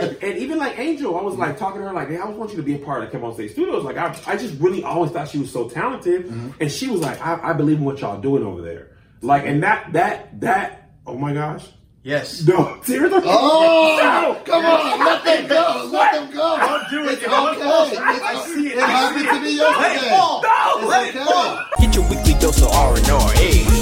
And even like Angel, I was like mm-hmm. talking to her like, "Hey, I want you to be a part of KevOnStage Studios." Like, I, I just really always thought she was so talented, mm-hmm. and she was like, I, "I believe in what y'all doing over there." Like, and that that that oh my gosh, Yes. no tears are Oh, No. come on, let them go, let them go. Don't do it. It's okay. I see it. It happened to me Let yesterday. it fall. No, It's let it okay. fall. Get your weekly dose of R&R. Hey.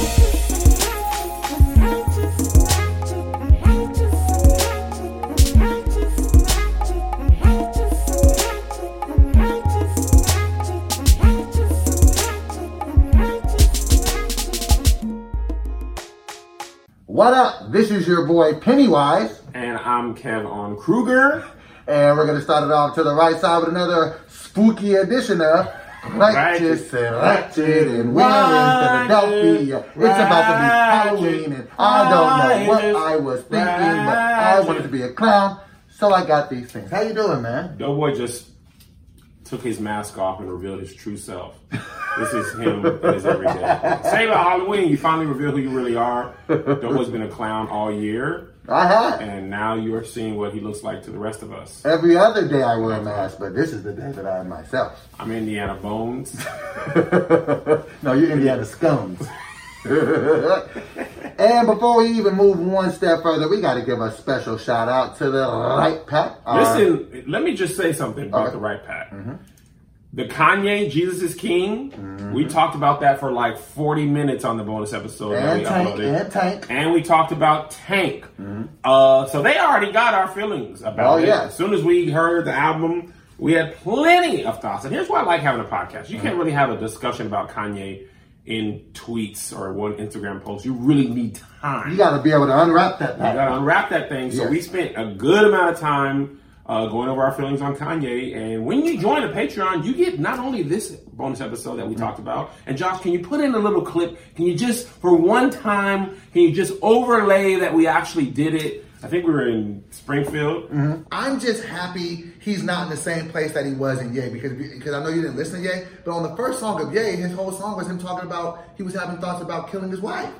What up? This is your boy Pennywise, And I'm Kev on Kruger. and we're gonna start it off to the right side with another spooky edition of Righteous and Ratchet and we're in Philadelphia. It's about to be Halloween, and I don't know what I was thinking, but I wanted to be a clown, so I got these things. How you doing, man? Doughboy just took his mask off and revealed his true self. This is him in his everyday. Say about Halloween, you finally reveal who you really are. Doughboy's been a clown all year, I had. and now you are seeing what he looks like to the rest of us. Every other day I wear a mask, but this is the day that I am myself. I'm Indiana Bones. no, you're Indiana Scones. and before we even move one step further, we got to give a special shout out to the Right Pack. Listen, let me just say something about the right pack. Mm-hmm. The Kanye Jesus is King. Mm-hmm. We talked about that for like 40 minutes on the bonus episode that and we Tank, and Tank. And we talked about Tank. Mm-hmm. Uh, so they already got our feelings about Oh, it. yeah. As soon as we heard the album, we had plenty of thoughts. And here's why I like having a podcast. You can't really have a discussion about Kanye in tweets or one Instagram post. You really need time. You got to be able to unwrap that You gotta unwrap that thing. So Yes. we spent a good amount of time uh, going over our feelings on Kanye. And when you join the Patreon, you get not only this bonus episode that we talked about. And Josh, can you put in a little clip? Can you just, for one time, can you just overlay that we actually did it? I think we were in Springfield. I'm just happy he's not in the same place that he was in Ye because because I know you didn't listen to Ye, but on the first song of Ye, his whole song was him talking about he was having thoughts about killing his wife.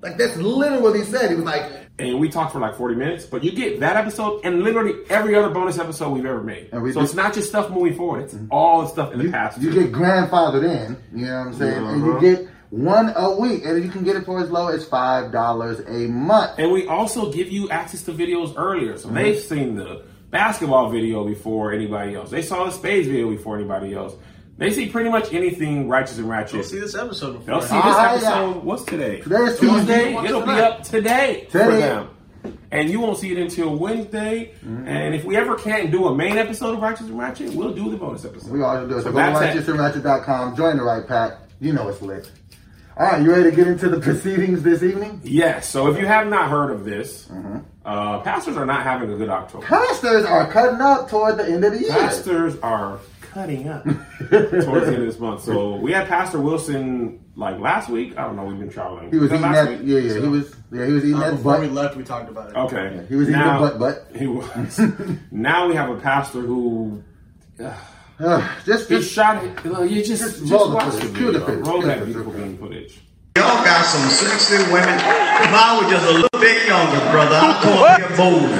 Like that's literally what he said. He was like, And we talked for like 40 minutes, but you get that episode and literally every other bonus episode we've ever made. We so it's not just stuff moving forward, it's all the stuff in the past. You too. get grandfathered in, you know what I'm saying? And you Uh-huh. get one a week, and you can get it for as low as $5 a month. And we also give you access to videos earlier. So they've seen the basketball video before anybody else. They saw the spades video before anybody else. They see pretty much anything righteous and ratchet. You'll see this episode before. They'll see this Ah, episode. yeah. What's today? Today's Tuesday. Tuesday. It'll be up today, for Today. them. And you won't see it until Wednesday. And if we ever can't do a main episode of Righteous and Ratchet, we'll do the bonus episode. We always do it. So, So go to that's it. righteousandratchet.com, join the Right Pack. You know it's lit. All right, you ready to get into the proceedings this evening? Yes. So if you have not heard of this, uh, pastors are not having a good October. Pastors are cutting up toward the end of the year. Pastors are cutting up towards the end of this month. So we had Pastor Wilson like last week. I don't know. We've been traveling. He was that eating last that. week? Yeah, yeah. He was. Yeah, he was eating Uh, that before we left, we talked about it. Okay. He was eating now, the butt butt. He was. now we have a pastor who. Ugh, just, He just shot it. Look, You just, Just just, roll the watch the footage. Cue video. footage. Roll that beautiful footage. footage. Y'all got some sexy women. Mine was just a little bit younger, brother. I told you bold.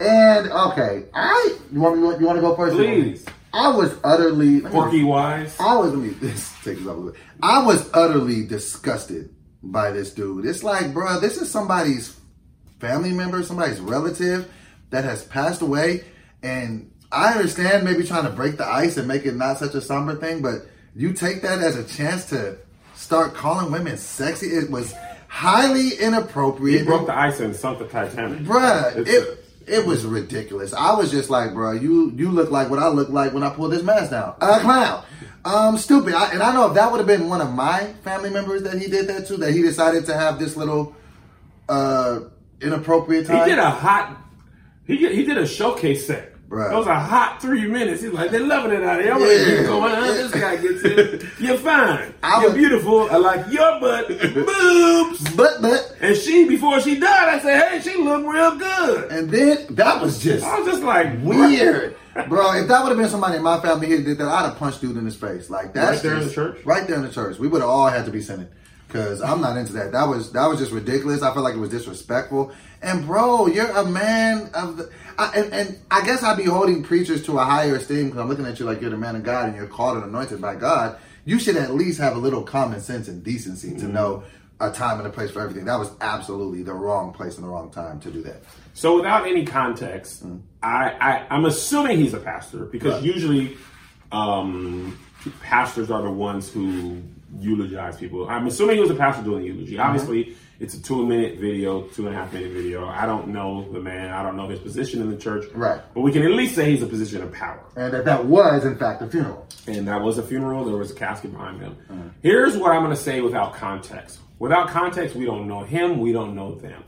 and okay. I you want me? You want to go first? Please. I was utterly. Porky Wise. I was. Let me this takes it up a little. I was utterly disgusted by this dude. It's like, bro, this is somebody's family member, somebody's relative that has passed away, and I understand maybe trying to break the ice and make it not such a somber thing, but you take that as a chance to start calling women sexy. It was highly inappropriate. He broke the ice and sunk the Titanic. Bruh, It's it it was ridiculous. I was just like, bruh, you you look like what I look like when I pull this mask down. A clown. Um, stupid. I, and I know if that would have been one of my family members that he did that to, that he decided to have this little uh inappropriate He did a hot. He did, he did a showcase set. Bruh. It was a hot three minutes. He's like, they're loving it out here. I'm Yeah. like, going on. This guy gets it. You're fine. I You're was- beautiful. I like your butt, boobs. but but And she, before she died, I said, hey, she looked real good. and then that was just I was just like, weird. Bro, if that would have been somebody in my family here that did that, I'd have punched dude in his face. Like that's Right there in the church? Right there in the church. We would have all had to be sinning. Cause I'm not into that. That was that was just ridiculous. I felt like it was disrespectful. And bro, you're a man of the. I, and, and I guess I'd be holding preachers to a higher esteem because I'm looking at you like you're the man of God and you're called and anointed by God. You should at least have a little common sense and decency to know a time and a place for everything. That was absolutely the wrong place and the wrong time to do that. So without any context, I, I I'm assuming he's a pastor because Right. usually um, pastors are the ones who eulogize people. I'm assuming he was a pastor doing the eulogy. Mm-hmm. Obviously, it's a two minute video, two and a half minute video. I don't know the man. I don't know his position in the church. Right. But we can at least say he's a position of power. And that that was in fact a funeral. and that was a funeral. There was a casket behind him. Mm-hmm. Here's what I'm going to say without context. Without context, we don't know him. We don't know them.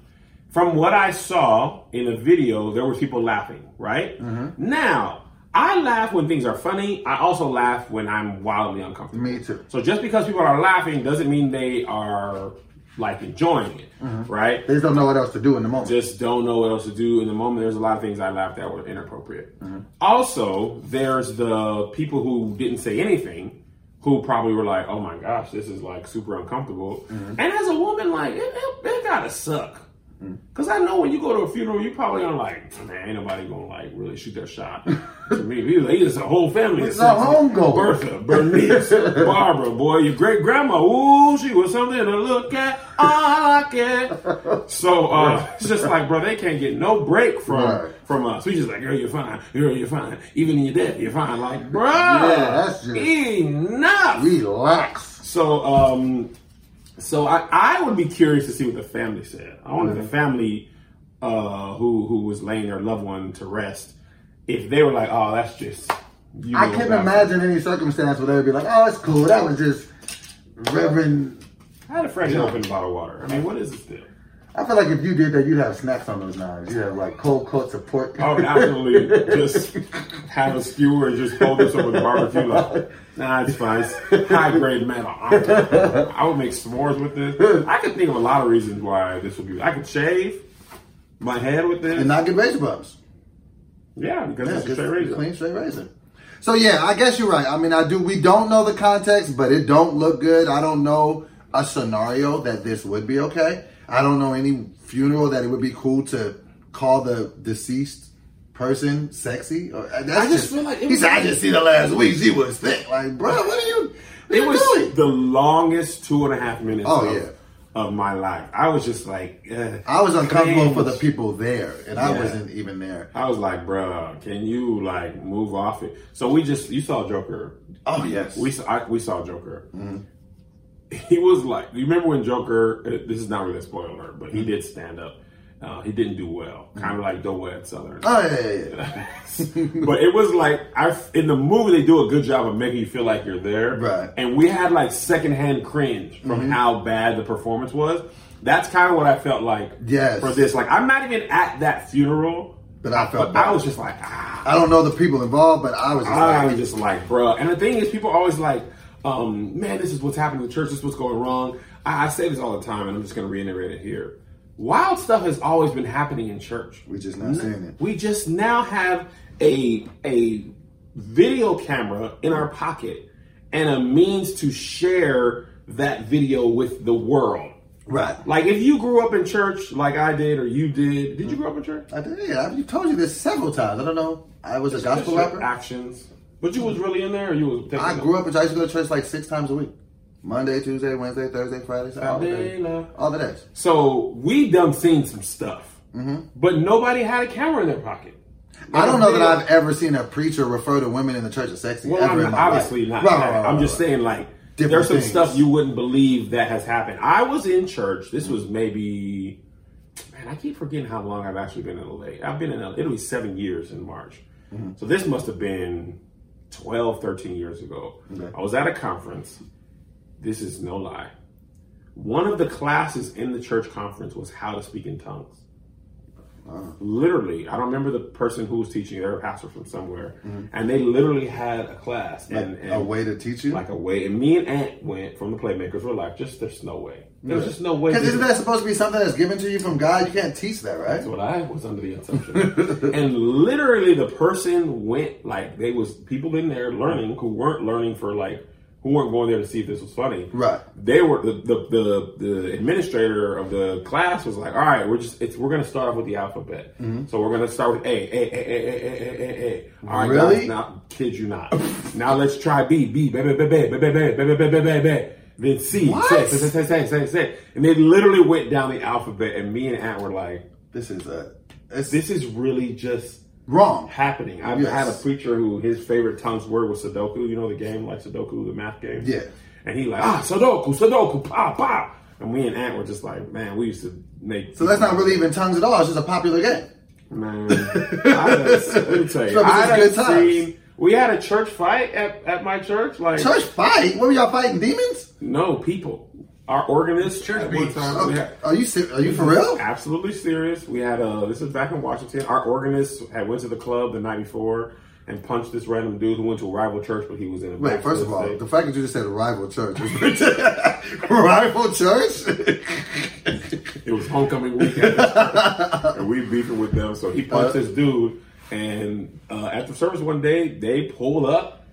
From what I saw in the video, there were people laughing. Right mm-hmm. now, I laugh when things are funny. I also laugh when I'm wildly uncomfortable. Me too. So just because people are laughing doesn't mean they are like enjoying it, mm-hmm. right? They just don't know what else to do in the moment. just don't know what else to do in the moment. There's a lot of things I laughed at were inappropriate. Mm-hmm. Also, there's the people who didn't say anything, who probably were like, "Oh my gosh, this is like super uncomfortable." Mm-hmm. And as a woman, like it, it, it gotta suck. Cause I know when you go to a funeral, you probably gonna like, man, ain't nobody gonna like really shoot their shot. to me, they just a whole family. It's a homegoing. Bertha, Bernice, Barbara, boy, your great grandma, ooh, she was something to look at. I like it. So uh, it's just like, bro, they can't get no break from Right. from us. We just like, girl, you're fine. Girl, you're fine. Even in your death, you're fine. Like, bro, Yeah, that's just- enough. Relax. So, um, so I, I would be curious to see what the family said. I wonder if the family uh, who who was laying their loved one to rest, if they were like, oh, that's just. You I that's- imagine any circumstance where they would be like, "Oh, it's cool. That was just Reverend." I had a opened a bottle of water. I mean, what is this thing? I feel like if you did that, you'd have snacks on those knives. You'd have like cold cuts of pork. I would absolutely just have a skewer and just hold this over the barbecue. Like, nah, it's fine. It's high grade metal. I'm- would make s'mores with this. I could think of a lot of reasons why this would be. I could shave my head with this. and not get razor bumps. yeah, because Yeah, it's a straight razor. clean straight razor. So yeah, I guess you're right. I mean, I do. We don't know the context, but it don't look good. I don't know a scenario that this would be okay. I don't know any funeral that it would be cool to call the deceased person sexy. Or, uh, I just feel like it he said, "I just seen her last week. She was thick." Like, bro, what are you? What It are was doing? the longest two and a half minutes Oh, of, yeah. of my life. I was just like, eh, I was uncomfortable for the people there, and I wasn't even there. I was like, bruh, can you like move off it? So we just, you saw Joker. Oh yes, We saw, I, we saw Joker. He was like, you remember when Joker? This is not really a spoiler, but he did stand up. Uh, he didn't do well, kind of like Doed Southern. Oh yeah, yeah, yeah. but it was like I in the movie they do a good job of making you feel like you're there. Right. And we had like secondhand cringe from how bad the performance was. That's kind of what I felt like Yes. for this. Like I'm not even at that funeral, But I felt but I was just like, ah. I don't know the people involved, but I was just I like, was just like, bruh. And the thing is, people always like, um, man, this is what's happening in the church. This is what's going wrong. I, I say this all the time, and I'm just going to reiterate it here. Wild stuff has always been happening in church. we just not seeing it. We just now have a a video camera in our pocket and a means to share that video with the world. Right. Like if you grew up in church like I did or you did, did you grow up in church? I did. I've told you this several times. I don't know. I was a gospel rapper. Actions. But you was really in there or you was I grew up in. church. I used to go to church like six times a week. Monday, Tuesday, Wednesday, Thursday, Friday, Saturday, all the days. All the days. So we done seen some stuff, but nobody had a camera in their pocket. Mm-hmm. I don't know that I've ever seen a preacher refer to women in the church as sexy. Well, ever I'm obviously life. not. Right, right, right, I'm just saying, like, Different there's some things. stuff you wouldn't believe that has happened. I was in church. This was maybe, man, I keep forgetting how long I've actually been in LA. I've been in LA. It'll be seven years in March. Mm-hmm. So this must have been 12, 13 years ago. I was at a conference. This is no lie. One of the classes in the church conference was how to speak in tongues. Literally, I don't remember the person who was teaching. They were a pastor from somewhere, mm-hmm. and they literally had a class and, Like and a way to teach you. like a way. And me and Aunt went from the playmakers. We're like, just there's no way. There's just no way. Because isn't that supposed to be something that's given to you from God? You can't teach that, right? That's what I was under the assumption. and literally, the person went like they was people in there learning who weren't learning for like who weren't going there to see if this was funny. Right. They were the the the, the administrator of the class was like, all right, we're just it's we're gonna start off with the alphabet. Mm-hmm. So we're gonna start with A, A, A, A, A, A, A, A, A. All right, Really? guys, now kid you not. now let's try B, B, B, B, B, B, B, B, B, B, B, B, B, B. Then C, say, say, say, say, say, say. And they literally went down the alphabet, and me and Ant were like, This is a. This is really just wrong. happening. I've Yes. had a preacher who his favorite tongue's word was Sudoku. You know the game like Sudoku, the math game. Yeah. And he like ah Sudoku, Sudoku, pa pa. And we and Ant were just like, man, we used to make. So that's not really even tongues at all. It's just a popular game. Man, I just, let me tell you, So, I good times. seen. We had a church fight at, at my church. Like Church fight? What were y'all fighting? Demons? no people. Our organist church at one time. Okay. had- Are you ser- are you for real? Absolutely serious. We had a this is back in Washington. Our organist had went to the club the night before and punched this random dude who went to a rival church, but he was in a Wait, first of all, backslid the state. fact that you just said rival church. rival church? it was homecoming weekend, and we beefing with them. So he punched this dude, and uh, at the service one day, they pulled up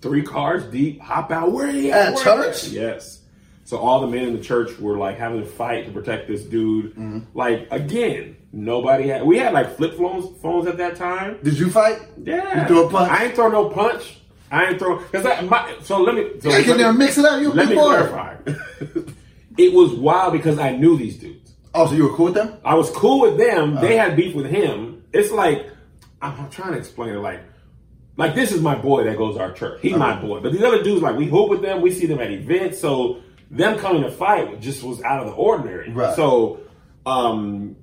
three cars deep, hop out. Where he At Where church? Yes. So all the men in the church were like having to fight to protect this dude. Mm-hmm. Like again, nobody had. We had like flip phones phones at that time. Did you fight? Yeah, You threw a punch? I ain't throw no punch. I ain't throw because I my, so let me. So Yeah, let get me- there mix it up. You Let me clarify. it was wild because I knew these dudes. Oh, so you were cool with them? I was cool with them. They Uh-huh. had beef with him. It's like I'm, I'm trying to explain it. Like, like this is my boy that goes to our church. He's my boy. But these other dudes, like we hoop with them. We see them at events. So them coming to fight just was out of the ordinary. Right. So, um,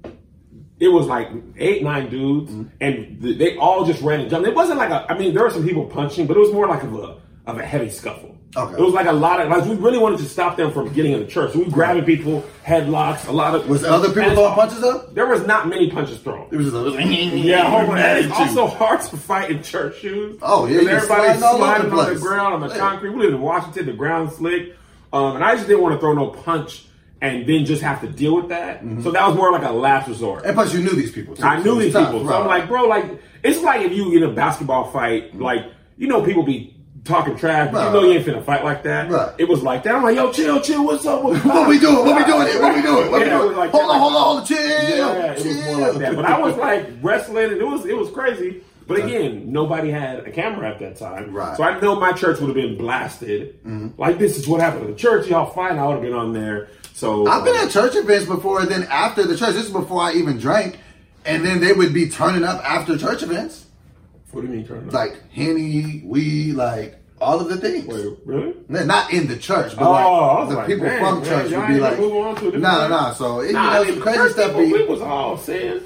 it was like eight, nine dudes, Mm-hmm. and th- they all just ran and jumped. It wasn't like a. I mean, there were some people punching, but it was more like of a of a heavy scuffle. Okay. It was like a lot of like we really wanted to stop them from getting in the church. So we grabbing people, headlocks, a lot of Was other people throwing punches up? There was not many punches thrown. It was just a Yeah. It's also hard to fight in church shoes. Oh, yeah, everybody's sliding sliding on the ground on the Yeah. concrete. We live in Washington, the ground slick, um, and I just didn't want to throw no punch and then just have to deal with that. So that was more like a last resort. And plus, you knew these people. Too, I knew it's these tough, people, so. I'm like, bro, like it's like if you in a basketball fight, like you know, people be talking trash, but you know you ain't finna fight like that. Right. It was like that. I'm like, yo, chill, chill. What's up? What's What we doing? What we doing? What we doing? What we it doing? like hold that. on, hold on, hold on. Chill. Yeah, it chill. was more like that. But I was like wrestling, and it was it was crazy. But again, nobody had a camera at that time, Right. so I know my church would have been blasted. Like this is what happened to the church. Y'all fine. I would have been on there. So I've been uh, at church events before, and then after the church. This is before I even drank, and then they would be turning up after church events, What do you mean turn up? like henny, weed, like all of the things. Wait, really? Not in the church, but Oh, like the like, people man, from man, church would be like, on to nah, nah. So it, Nah, you know, I mean, crazy stuff. people, Be, it was all sin.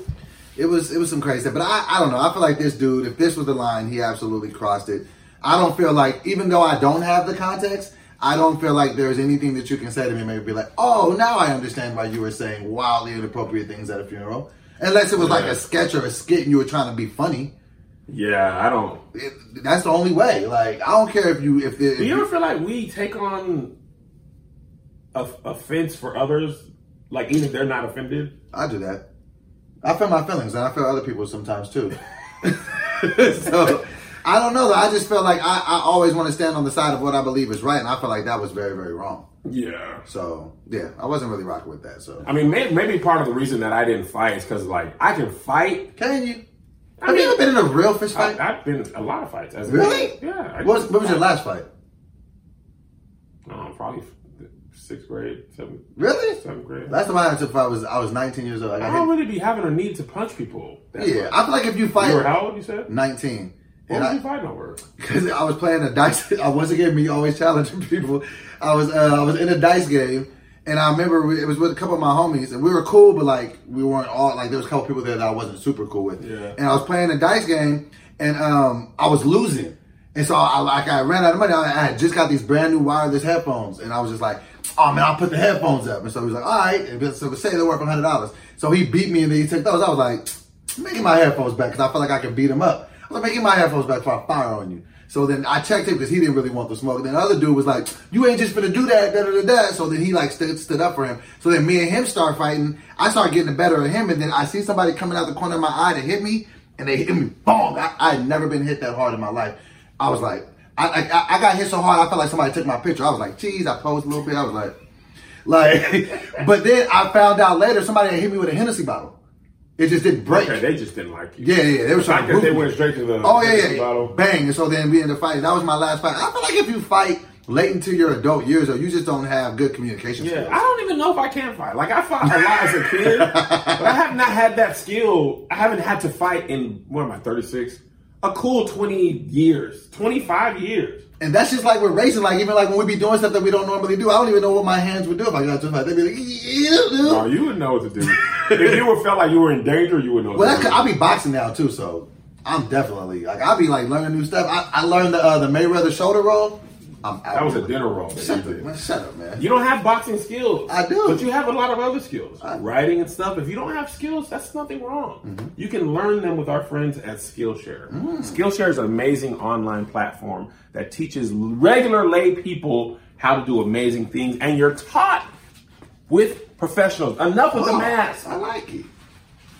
It was it was some crazy stuff. But I, I don't know. I feel like this dude, if this was the line, he absolutely crossed it. I don't feel like, even though I don't have the context, I don't feel like there's anything that you can say to me, maybe be like, oh, now I understand why you were saying wildly inappropriate things at a funeral. Unless it was like a sketch or a skit and you were trying to be funny. Yeah, I don't. It, that's the only way. Like, I don't care if you, if, the, if Do you ever feel like we take on a, offense for others, like even if they're not offended? I do that. I feel my feelings, and I feel other people sometimes too. so I don't know. Though. I just felt like I, I always want to stand on the side of what I believe is right, and I feel like that was very, very wrong. Yeah. So yeah, I wasn't really rocking with that. So I mean, maybe, maybe part of the reason that I didn't fight is because, like, I can fight. can you? I Have you ever been in a real fish fight? I've been in a lot of fights. As Really? kid. Yeah. I what, was, what was your last fight? Um, probably sixth grade, seventh, Really? seventh grade. Last time I had to fight was I was 19 years old. I I don't hit. really be having a need to punch people. Yeah, what- I feel like if you fight, you were how old? You said? 19. What And was I- you fighting over? because I was playing a dice. I once again me always challenging people. I was uh, I was in a dice game, and I remember we, it was with a couple of my homies, and we were cool, but like we weren't all like there was a couple people there that I wasn't super cool with. Yeah. And I was playing a dice game, and um I was losing, and so I like I ran out of money. I, I had just got these brand new wireless headphones, and I was just like, oh man, I'll put the headphones up. And so he was like, all right, and so say they work hundred dollars. So he beat me, and then he took those. I was like, making my headphones back because I felt like I could beat him up. I was like, making my headphones back before I fire on you. So then I checked him because he didn't really want the smoke. And then the other dude was like, you ain't just gonna do that, da da da da. So then he like stood, stood up for him. So then me and him start fighting. I start getting the better of him, and then I see somebody coming out the corner of my eye to hit me, and they hit me, boom. I, I had never been hit that hard in my life. I was like, I, I I got hit so hard. I felt like somebody took my picture. I was like, geez, I posed a little bit. I was like, like, but then I found out later somebody had hit me with a Hennessy bottle. It just didn't break. Okay, they just didn't like you. Yeah, yeah, they were trying to they me. went straight to the Oh yeah, yeah. bottle. bang! And so then we ended up fighting. That was my last fight. I feel like if you fight late into your adult years, or you just don't have good communication Yeah, skills. I don't even know if I can fight. Like I fought a lot as a kid, but I have not had that skill. I haven't had to fight in what am I, thirty six? A cool twenty years, twenty five years. And that's just like we're racing. Like even like when we be doing stuff that we don't normally do, I don't even know what my hands would do if I got to fight. They'd be like, yeah, dude. No, you would know what to do. if you would felt like you were in danger, you would know. Well, what that to could. I'll be boxing now too, so I'm definitely like I'll be like learning new stuff. I, I learned the uh, the Mayweather shoulder roll. I'm out. That was a dinner roll. Shut, the, man, shut up, man. You don't have boxing skills. I do. But you have a lot of other skills. I- Writing and stuff. If you don't have skills, that's nothing wrong. Mm-hmm. You can learn them with our friends at Skillshare. Mm. Skillshare is an amazing online platform that teaches regular lay people how to do amazing things, and you're taught with professionals. Enough with the Oh, math. I like it.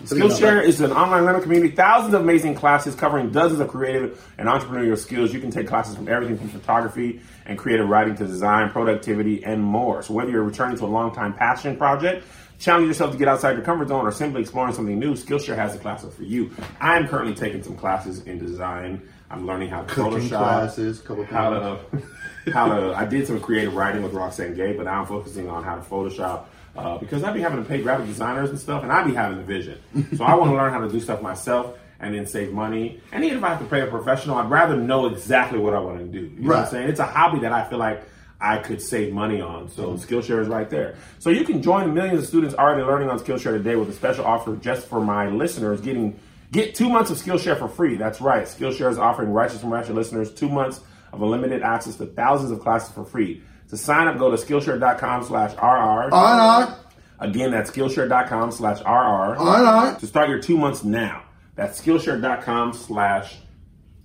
Skillshare is an online learning community, thousands of amazing classes covering dozens of creative and entrepreneurial skills. You can take classes from everything from photography and creative writing to design, productivity, and more. So whether you're returning to a long-time passion project, challenge yourself to get outside your comfort zone, or simply exploring something new, Skillshare has the classes for you. I am currently taking some classes in design. I'm learning how to Cooking Photoshop, classes, couple how to how to. I did some creative writing with Roxane Gay, but now I'm focusing on how to Photoshop uh, because I'd be having to pay graphic designers and stuff, and I'd be having the vision. So I want to learn how to do stuff myself and then save money. And even if I have to pay a professional, I'd rather know exactly what I want to do. You know what I'm Right. saying? It's a hobby that I feel like I could save money on. So Skillshare is right there. So you can join the millions of students already learning on Skillshare today with a special offer just for my listeners getting get two months of Skillshare for free. That's right. Skillshare is offering Righteous from Ratchet listeners two months of unlimited access to thousands of classes for free. To sign up, go to Skillshare.com slash RR. On Again, that's Skillshare.com slash RR. on To start your two months now. That's Skillshare.com slash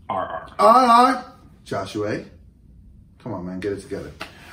RR. on. Joshua, come on, man, get it together.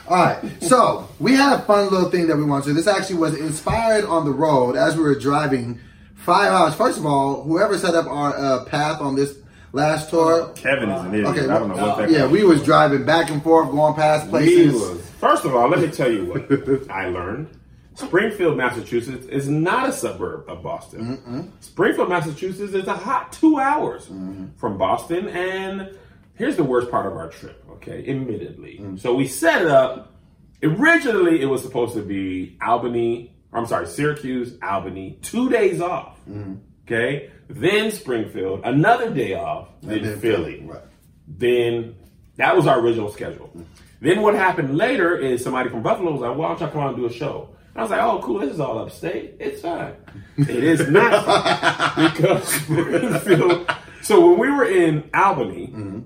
All right, so we had a fun little thing that we wanted to. do. This actually was inspired on the road as we were driving five hours. First of all, whoever set up our uh, path on this last tour, uh, Kevin is an idiot. Okay, I don't know what that yeah, we was driving back and forth, going past places. was- First of all, let me tell you what I learned. Springfield, Massachusetts is not a suburb of Boston. Springfield, Massachusetts is a hot two hours mm-hmm. from Boston. And here's the worst part of our trip, okay, admittedly. Mm. So we set it up. Originally, it was supposed to be Albany, I'm sorry, Syracuse, Albany, two days off. Mm. Okay. Then Springfield, another day off, then, then Philly. Right. Then that was our original schedule. Mm. Then what happened later is somebody from Buffalo was like, "Why don't y'all come out and do a show?" And I was like, "Oh, cool. This is all upstate. It's fine." it is not because Springfield. So when we were in Albany, mm-hmm.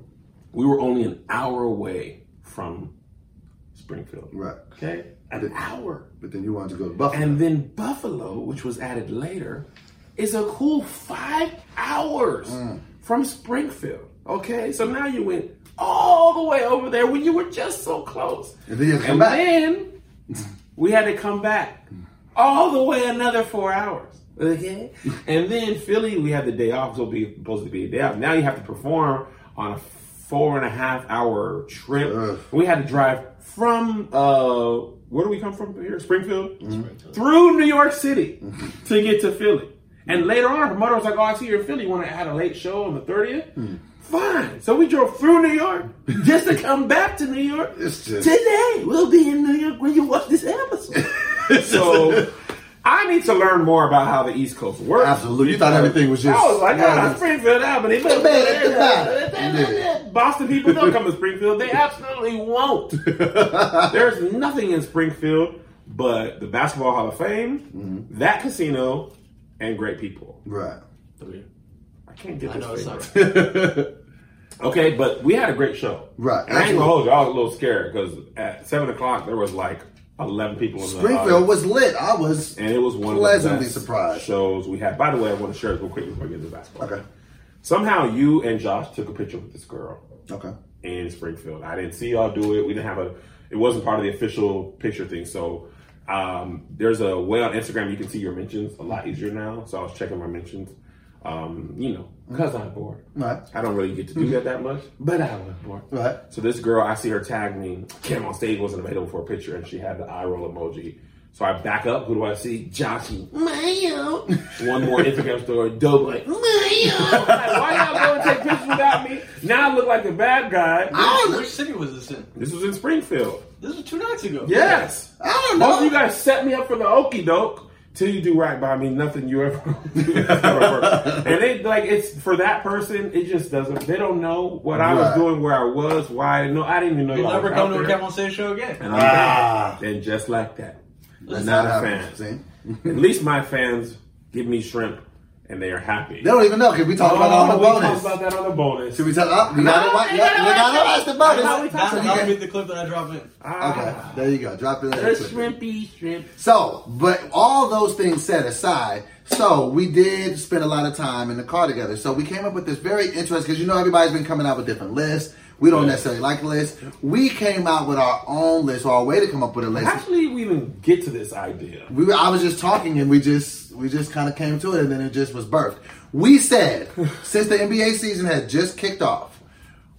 we were only an hour away from Springfield. Right. Okay, an hour. But then you wanted to go to Buffalo. And then Buffalo, which was added later, is a cool five hours Mm. from Springfield. Okay, so now you went all the way over there when you were just so close. And then you come And then we had to come back all the way another four hours. Okay, and then Philly, we had the day off, so be supposed to be a day off. Now you have to perform on a four and a half hour trip. Ugh. We had to drive from uh, where do we come from here? Springfield, through New York City to get to Philly. And later on, her mother was like, "Oh, I see you're in Philly. You want to add a late show on the 30th? Fine." So we drove through New York just to come back to New York. It's just- Today we'll be in New York when you watch this episode. so I need to learn more about how the East Coast works. Absolutely. You thought everything was just- I was like, Yeah. ah, Springfield, Albany. But Man, it's the bad. Boston people don't come to Springfield. They absolutely won't. There's nothing in Springfield but the Basketball Hall of Fame, Mm-hmm. that casino, and great people. right. I can't get I this know it thing right. Okay, but we had a great show. Right. And I ain't gonna hold you. I was a little scared because at seven o'clock there was like eleven people in the Springfield was lit. I was and it was one of pleasantly the best surprised. shows we had. By the way, I want to share this real quick before I get to the basketball. Okay. Somehow you and Josh took a picture with this girl Okay. in Springfield. I didn't see y'all do it. We didn't have a. It wasn't part of the official picture thing. So um, there's a way on Instagram you can see your mentions a lot easier now. So I was checking my mentions. um, you know, because I'm bored. Right. I don't really get to do that that much, but I was bored. Right. So this girl, I see her tag me. KevOnStage wasn't available for a picture, and she had the eye roll emoji. So I back up. Who do I see? Joshy. Mayo. One more Instagram story. Dope like Mayo. Like, why y'all go and take pictures without me? Now I look like the bad guy. Which city was this in? This was in Springfield. This was two nights ago. Yes. I don't Most of you guys set me up for the okey doke. Till you do right by me, nothing you ever do. And they like it's for that person. It just doesn't. They don't know what I was Right. doing, where I was, why I didn't know. I didn't even know. You'll y'all never was come out to a there. Cap on show again. And I'm Ah. back. And just like that, That's not not a fan. See? At least my fans give me shrimp, and they are happy. They don't even know because we talked about it on Oh, the we talked bonus. about that on the bonus. Should we tell? Oh, we got it right. Yep, we got it right. It's the I know we bonus. talked So you That'll can- the clip that I drop in. Ah, Okay, there you go. Drop it. in The there shrimpy shrimp. So, but all those things set aside, so we did spend a lot of time in the car together. So we came up with this very interesting because you know everybody's been coming out with different lists. We don't Yeah. necessarily like lists. We came out with our own list or our way to come up with a list. Actually, we even get to this idea. We were, I was just talking and we just we just kind of came to it and then it just was birthed. We said since the NBA season had just kicked off,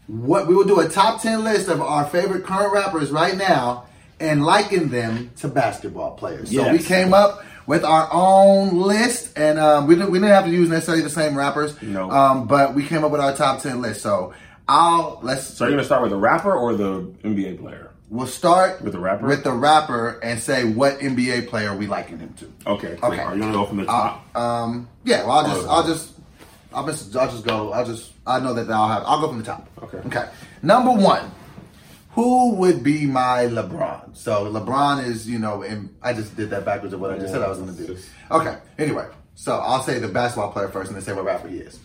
what we will do a top ten list of our favorite current rappers right now and liken them to basketball players. So we came up with our own list and um, we didn't we didn't have to use necessarily the same rappers. No. Um, but we came up with our top ten list. So I'll let's So you're gonna start with the rapper or the NBA player? We'll start With the rapper? with the rapper and say what NBA player we liken him to. Okay. Okay. Are you gonna go from the Uh, top? um, yeah, well, I'll just, Oh, I'll just, I'll just, I'll just go. I'll just, I know that I'll have. I'll go from the top. Okay. Okay. Number one, who would be my LeBron? So LeBron is, you know, and I just did that backwards of what I just said I was going to do. Okay. Anyway, so I'll say the basketball player first, and then say what rapper he is.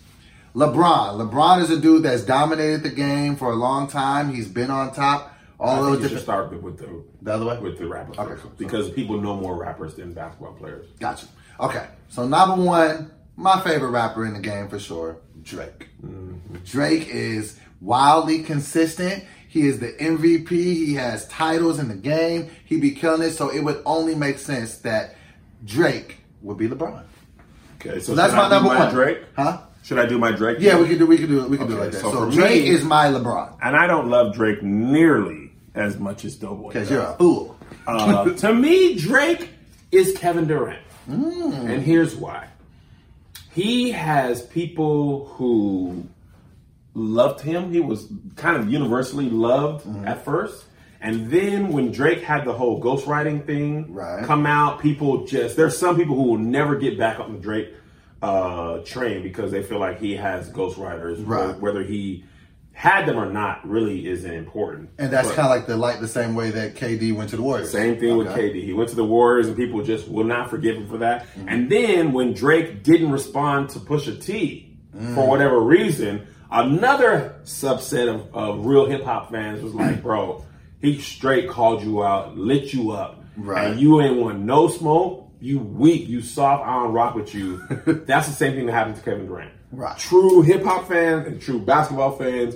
LeBron. LeBron is a dude that's dominated the game for a long time. He's been on top. All I those different. start with, the The other way? with the rapper Okay, cool. because people know more rappers than basketball players. Gotcha. Okay. So number one, my favorite rapper in the game for sure, Drake. Mm-hmm. Drake is wildly consistent. He is the MVP. He has titles in the game. He be killing it. So it would only make sense that Drake would be LeBron. Okay, so, So that's my I do number my one. Drake. Huh? Should I do my Drake? Yeah, we can do. We can do it. We could do it like that. so So, Drake me- is my LeBron And I don't love Drake nearly as much as Doughboy. because you're a fool. Uh, to me, Drake is Kevin Durant. Mm. And here's why. He has people who loved him. He was kind of universally loved Mm-hmm. at first. And then when Drake had the whole ghostwriting thing Right. come out, people just, there's some people who will never get back on the Drake uh, train because they feel like he has ghostwriters. Right. Whether he had them or not really isn't important. And that's kind of like the like the same way that KD went to the Warriors. same thing with KD. He went to the Warriors, and people just will not forgive him for that. Mm-hmm. And then when Drake didn't respond to Pusha T Mm. for whatever reason, another subset of, of real hip hop fans was like, "Bro, he straight called you out, lit you up, Right. and you ain't want no smoke. You weak, you soft. I don't rock with you." That's the same thing that happened to Kevin Durant. Right. True hip hop fans and true basketball fans,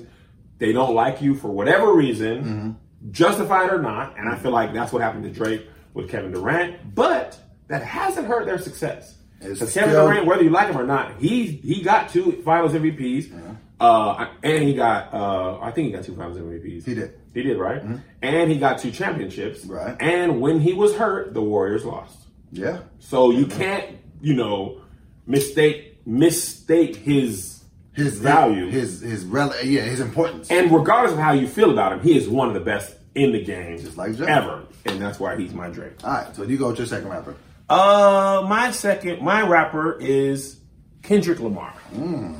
they don't like you for whatever reason Mm-hmm. justified or not, and I feel like that's what happened to Drake with Kevin Durant. But that hasn't hurt their success. Because Kevin Durant, whether you like him or not, he he got two Finals MVPs, uh, and he got uh, I think he got two Finals MVPs. He did. He did right, and he got two championships. Right. And when he was hurt, the Warriors lost. Yeah. So you can't you know mistake mistake his His value. his his rel- yeah, his importance. And regardless of how you feel about him, he is one of the best in the game, Just like Drake. ever, and that's why he's my Drake. All right, so do you go with your second rapper. Uh, my second, my rapper is Kendrick Lamar, an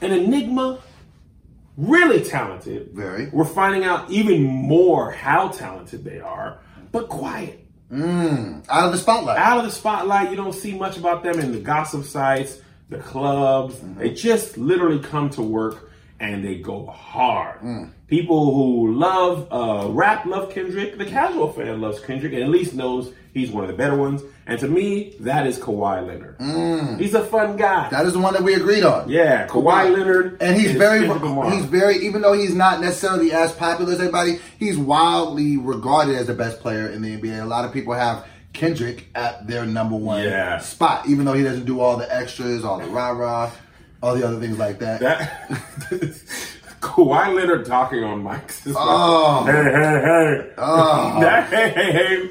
enigma, really talented. Very. We're finding out even more how talented they are, but quiet. Out of the spotlight. Out of the spotlight, you don't see much about them in the gossip sites, the clubs. Mm-hmm. They just literally come to work and they go hard. Mm. People who love uh, rap love Kendrick. The casual fan loves Kendrick and at least knows he's one of the better ones. And to me, that is Kawhi Leonard. Mm. He's a fun guy. That is the one that we agreed on. yeah, Kawhi Leonard. And he's very, he's very, even though he's not necessarily as popular as everybody, he's wildly regarded as the best player in the NBA. A lot of people have Kendrick at their number one Yeah. spot, even though he doesn't do all the extras, all the rah rah. all the other things like that. That Kawhi Leonard talking on mics. is like, Oh. hey, hey, hey. Oh. That, hey, hey, hey.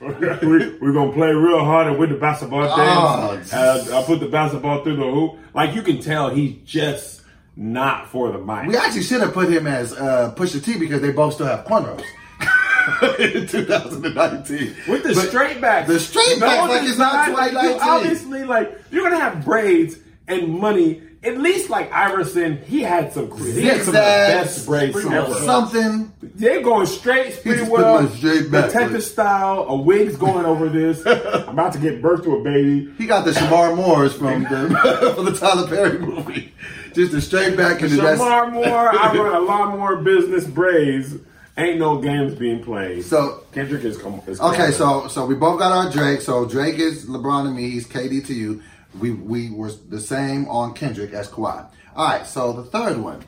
We're gonna, we, we're gonna play real hard and win the basketball Oh, game. Uh, I put the basketball through the hoop. Like you can tell, he's just not for the mic. We actually should have put him as uh, Pusha T because they both still have cornrows. in 2019. With the But straight back, the straight backs, like it's not 2019. Obviously, like you're gonna have braids and money. At least like Iverson, he had some. He had some of the best braids some- something. They're going straight, pretty well. straight back, Detective like- style, a wig's going over this. I'm about to give birth to a baby. He got the Shemar Moores from the from the Tyler Perry movie. Just a straight back and the Shemar Moore, I run a lot more business braids. Ain't no games being played. So- Kendrick is come. Is Okay, so so we both got our Drake. So Drake is LeBron to me. He's KD to you. We we were the same on Kendrick as Kawhi. All right. So the third one,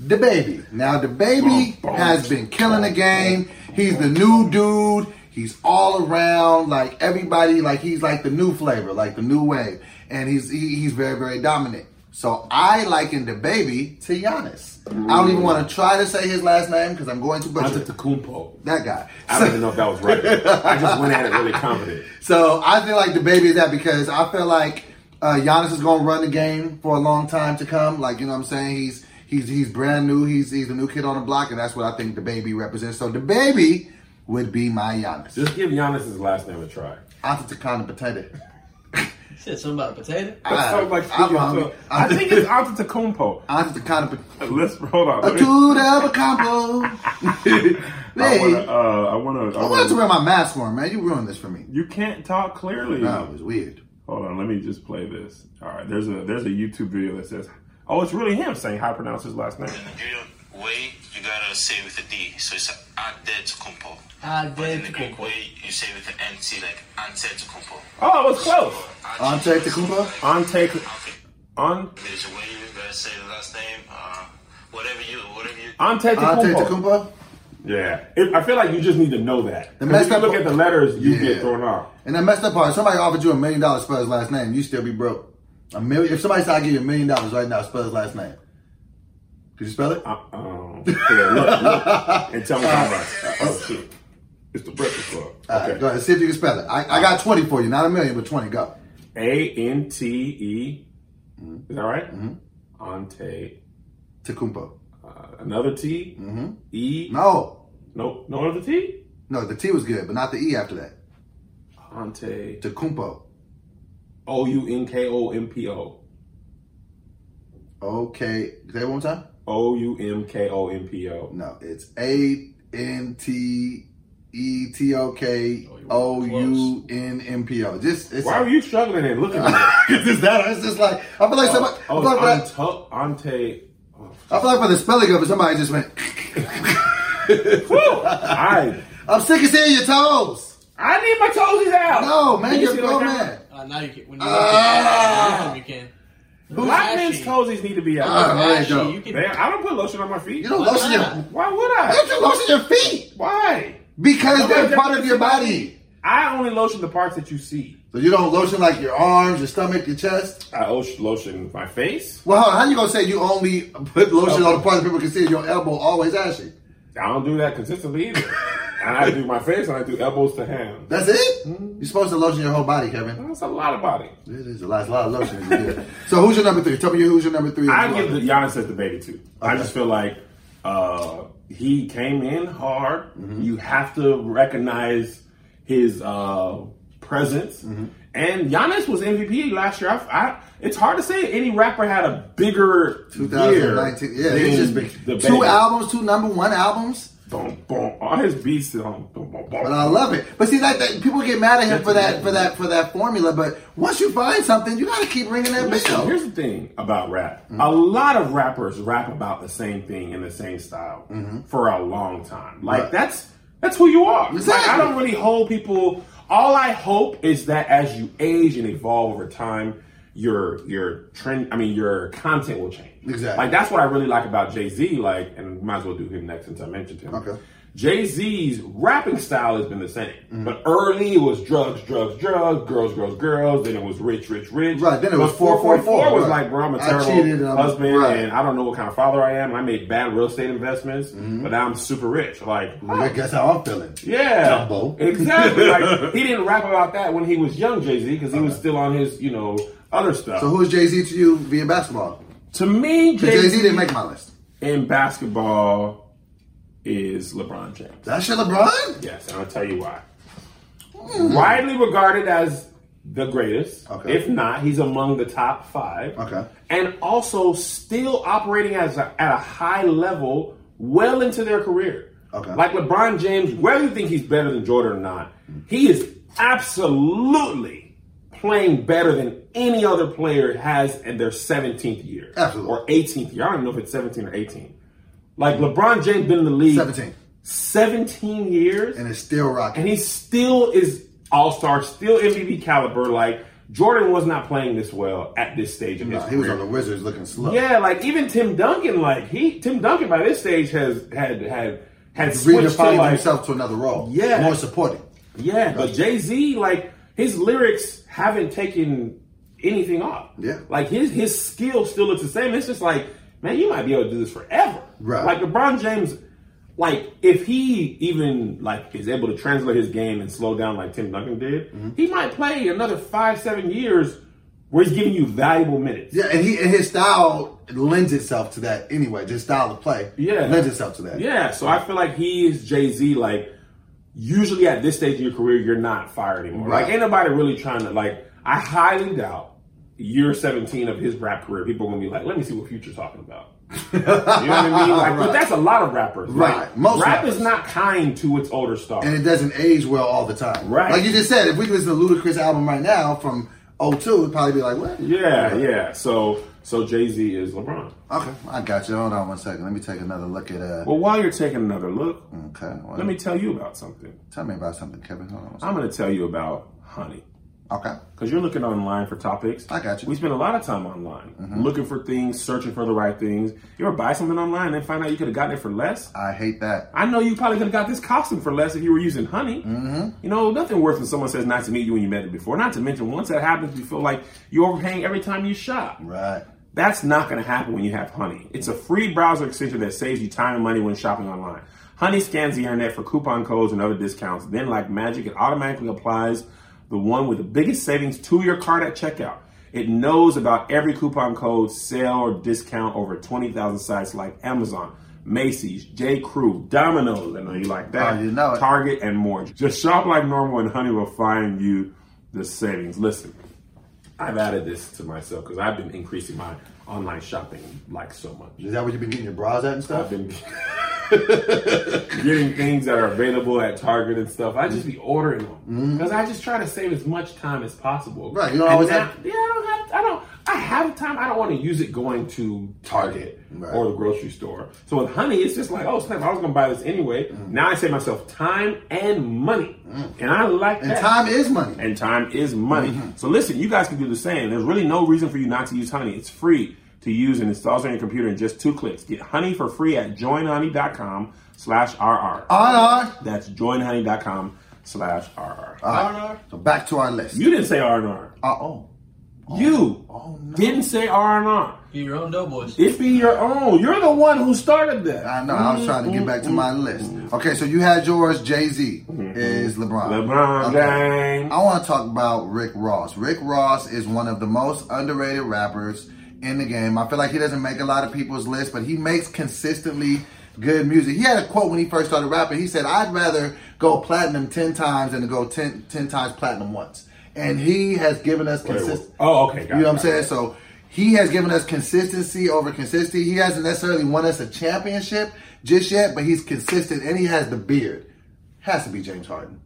DaBaby. Now DaBaby has been killing the game. He's the new dude. He's all around like everybody. Like he's like the new flavor, like the new wave, and he's he, he's very very dominant. So I liken DaBaby to Giannis. I don't even want to try to say his last name because I'm going to butcher it. Antetokounmpo. that guy. I don't even know if that was right. I just went at it really confident. So I feel like DaBaby is that because I feel like uh, Giannis is going to run the game for a long time to come. Like you know, what I'm saying he's he's he's brand new. He's he's the new kid on the block, and that's what I think DaBaby represents. So DaBaby would be my Giannis. Just give Giannis his last name a try. Antetokounmpo said something about a potato? That Ah, sounds like I'm speaking hungry. to- I think it's Antetokounmpo. Antetokounmpo. Let's hold on. A Let me- dude a combo. I wanna, uh, I wanna. I I wanted to wear my mask for him, man. You ruined this for me. you can't talk clearly. No, it was weird. Hold on, let me just play this. All right, there's a there's a YouTube video that says, "Oh, it's really him saying how to pronounce his last name." In Nigerian way, you gotta say with a D. So it's Adetokounmpo. But in the Greek Adetokounmpo. way, you say with an NT, like Antetokounmpo. Oh, it was close. Antetokounmpo. Ante, Okay. on There's a way you gotta say the last name. Uh, whatever you, whatever you. Antetokounmpo. Antetokounmpo. Yeah, it, I feel like you just need to know that. The messed if you up- look at the letters, you Yeah. get thrown off. And the messed up part, somebody offered you a million dollars to spell his last name, you still be broke. A million. If somebody said I give you a million dollars right now, spell his last name. Could you spell it? Uh, um, yeah, look, look, and tell me how much. Oh shit, it's the Breakfast Club. All right, Okay, go ahead. See if you can spell it. I, I got twenty for you, not a million, but twenty. Go. A N T E. Mm-hmm. Is that right? Mhm. Ante. Tecumpo. Uh, another T. E. No, No, no other T. no, the T was good, but not the E after that. Ante. Tecumpo. O U N K O M P O. Okay, say it one more time. O U M K O M P O. No, it's A N T E T O K O U N M P O. Just it's Why are you struggling and looking at me? it's just that. It's just like I feel like somebody. I Oh, feel like, it's Ante. Ante. Oh, I feel like for the spelling of it, somebody just went. I I'm sick of seeing your toes. I need my toesies out. No, man, you you're a see grown man. Uh, now you can. When you look at you can. Black men's Ashy. toesies need to be out. Uh, there you Ashy, go. you can. Man, I don't put lotion on my feet. You don't Why lotion your. not? Why would Why don't I? you lotion your feet? Why? Because Nobody they're part of your body. I only lotion the parts that you see. So you don't lotion like your arms, your stomach, your chest. I lotion my face. Well, how, how you gonna say you only put lotion on the parts people can see your elbow always ashy? I don't do that consistently either. and I do my face and I do elbows to hands. That's it. You're supposed to lotion your whole body, Kevin. That's a lot of body. It is a lot, a lot of lotion. so who's your number three? Tell me who's your number three. I give the Giannis as DaBaby too. I just feel like uh, he came in hard. Mm-hmm. You have to recognize his uh, presence. Mm-hmm. And Giannis was MVP last year. I, I, it's hard to say any rapper had a bigger 2019. Yeah, year it's just the two baby. albums, two number one albums. Boom, boom. All his beats on. Boom, boom, boom. But I love it. But see, that, that people get mad at him for that, for that, for that formula. But once you find something, you got to keep ringing that Listen, bell. here's the thing about rap. Mm-hmm. A lot of rappers rap about the same thing in the same style for a long time. Like Mm-hmm. Right. that's that's who you are. Like, I don't really hold people. All I hope is that as you age and evolve over time, your your trend. I mean, your content will change. Exactly. Like that's what I really like about Jay Z. Like, and might as well do him next since I mentioned him. Okay. Jay Z's rapping style has been the same, Mm-hmm. but early it was drugs, drugs, drugs, girls, girls, girls. Then it was rich, rich, rich. Right, then it was But 444 was right. like, bro, I'm a terrible cheated I'm- husband, right. and I don't know what kind of father I am. I made bad real estate investments, Mm-hmm. but now I'm super rich. Like, I guess how I'm feeling. yeah, Dumbo. exactly. like he didn't rap about that when he was young, Jay Z, because he was still on his, you know, other stuff. So who's Jay Z to you via basketball? To me, Jay Z didn't make my list. in basketball is LeBron James. That shit, LeBron. Yes, and I'll tell you why. Widely regarded as the greatest. Okay. If not, he's among the top five. Okay. And also still operating as a, at a high level well into their career. Okay. Like LeBron James, whether you think he's better than Jordan or not, he is absolutely playing better than any other player has in their 17th year. Absolutely. Or 18th year. I don't even know if it's 17 or 18. Like LeBron James been in the league 17. 17 years And it's still rocking. and he still is all star, still MVP caliber. Like Jordan was not playing this well at this stage of his Nah, he was on the Wizards looking slow. yeah, like even Tim Duncan, like he Tim Duncan by this stage has had had had switched to like himself to another role. Yeah. More supporting. yeah, but Jay Z like his lyrics haven't taken anything off. Yeah. like his his skill still looks the same. It's just like man, you might be able to do this forever. Right. Like LeBron James. Like if he even like is able to translate his game and slow down like Tim Duncan did, Mm-hmm. he might play another five seven years where he's giving you valuable minutes. Yeah, and he and his style lends itself to that anyway. Just style of play. Yeah. Lends itself to that. Yeah, so I feel like he is Jay Z. Like, usually at this stage of your career, you're not fired anymore. Right. Like, ain't nobody really trying to, like, I highly doubt year 17 of his rap career, people are going to be like, let me see what Future's talking about. you know what I mean? Like, But that's a lot of rappers. Right. Most rap rappers. is not kind to its older stars. And it doesn't age well all the time. Right. Like you just said, if we listen to Ludacris album right now from 02, it'd probably be like, what? yeah, yeah. So, so Jay Z is LeBron. Okay, I got you. Hold on one second. Let me take another look at uh Well, while you're taking another look, Okay. Well, let me tell you about something. tell me about something, Kevin. Hold on one I'm going to tell you about Honey. Okay. Because you're looking online for topics. I got you. Mm-hmm. We spend a lot of time online looking for things, searching for the right things. You ever buy something online and then find out you could have gotten it for less? I hate that. I know you probably could have got this costume for less if you were using honey. Mm-hmm. You know, nothing worse than someone says nice to meet you when you met it before. Not to mention, once that happens, you feel like you're overpaying every time you shop. Right. That's not going to happen when you have Honey. It's a free browser extension that saves you time and money when shopping online. Honey scans the internet for coupon codes and other discounts. Then, like magic, it automatically applies the one with the biggest savings to your card at checkout. It knows about every coupon code, sale, or discount over 20,000 sites like Amazon, Macy's, J. Crew, Domino's. I know you like that. Oh, you know. Target and more. Just shop like normal, and Honey will find you the savings. Listen, I've added this to myself because I've been increasing my online shopping like so much. Is that what you've been getting your bras at and stuff? I've been getting things that are available at Target and stuff. I just be ordering them because I just try to save as much time as possible. Mm-hmm. Right, you don't always now- have- Yeah, I don't have. I don't. I have time. I don't want to use it going to Target Right. or the grocery store. So with Honey, it's just like, oh snap! I was going to buy this anyway. Mm. Now I save myself time and money, and I like And that. time is money. And time is money. Mm-hmm. So listen, you guys can do the same. There's really no reason for you not to use Honey. It's free to use and installs on your computer in just two clicks. Get Honey for free at joinhoney.com slash RR. R&R. That's joinhoney.com slash RR. So back to our list. You didn't say R&R. Uh, oh. You Oh, no. didn't say R&R. Be your own doughboys. It be your own. You're the one who started that. I know. I was trying to get back to my list. Okay, so you had yours. Jay Z mm-hmm. is LeBron. LeBron James. I want to talk about Rick Ross. Rick Ross is one of the most underrated rappers in the game. I feel like he doesn't make a lot of people's list, but he makes consistently good music. He had a quote when he first started rapping. He said, "I'd rather go platinum ten times than to go 10, 10 times platinum once." And he has given us Wait, consist. Oh, okay. You know it, what I'm saying? it. So he has given us consistency over consistency. He hasn't necessarily won us a championship just yet, but he's consistent and he has the beard. Has to be James Harden.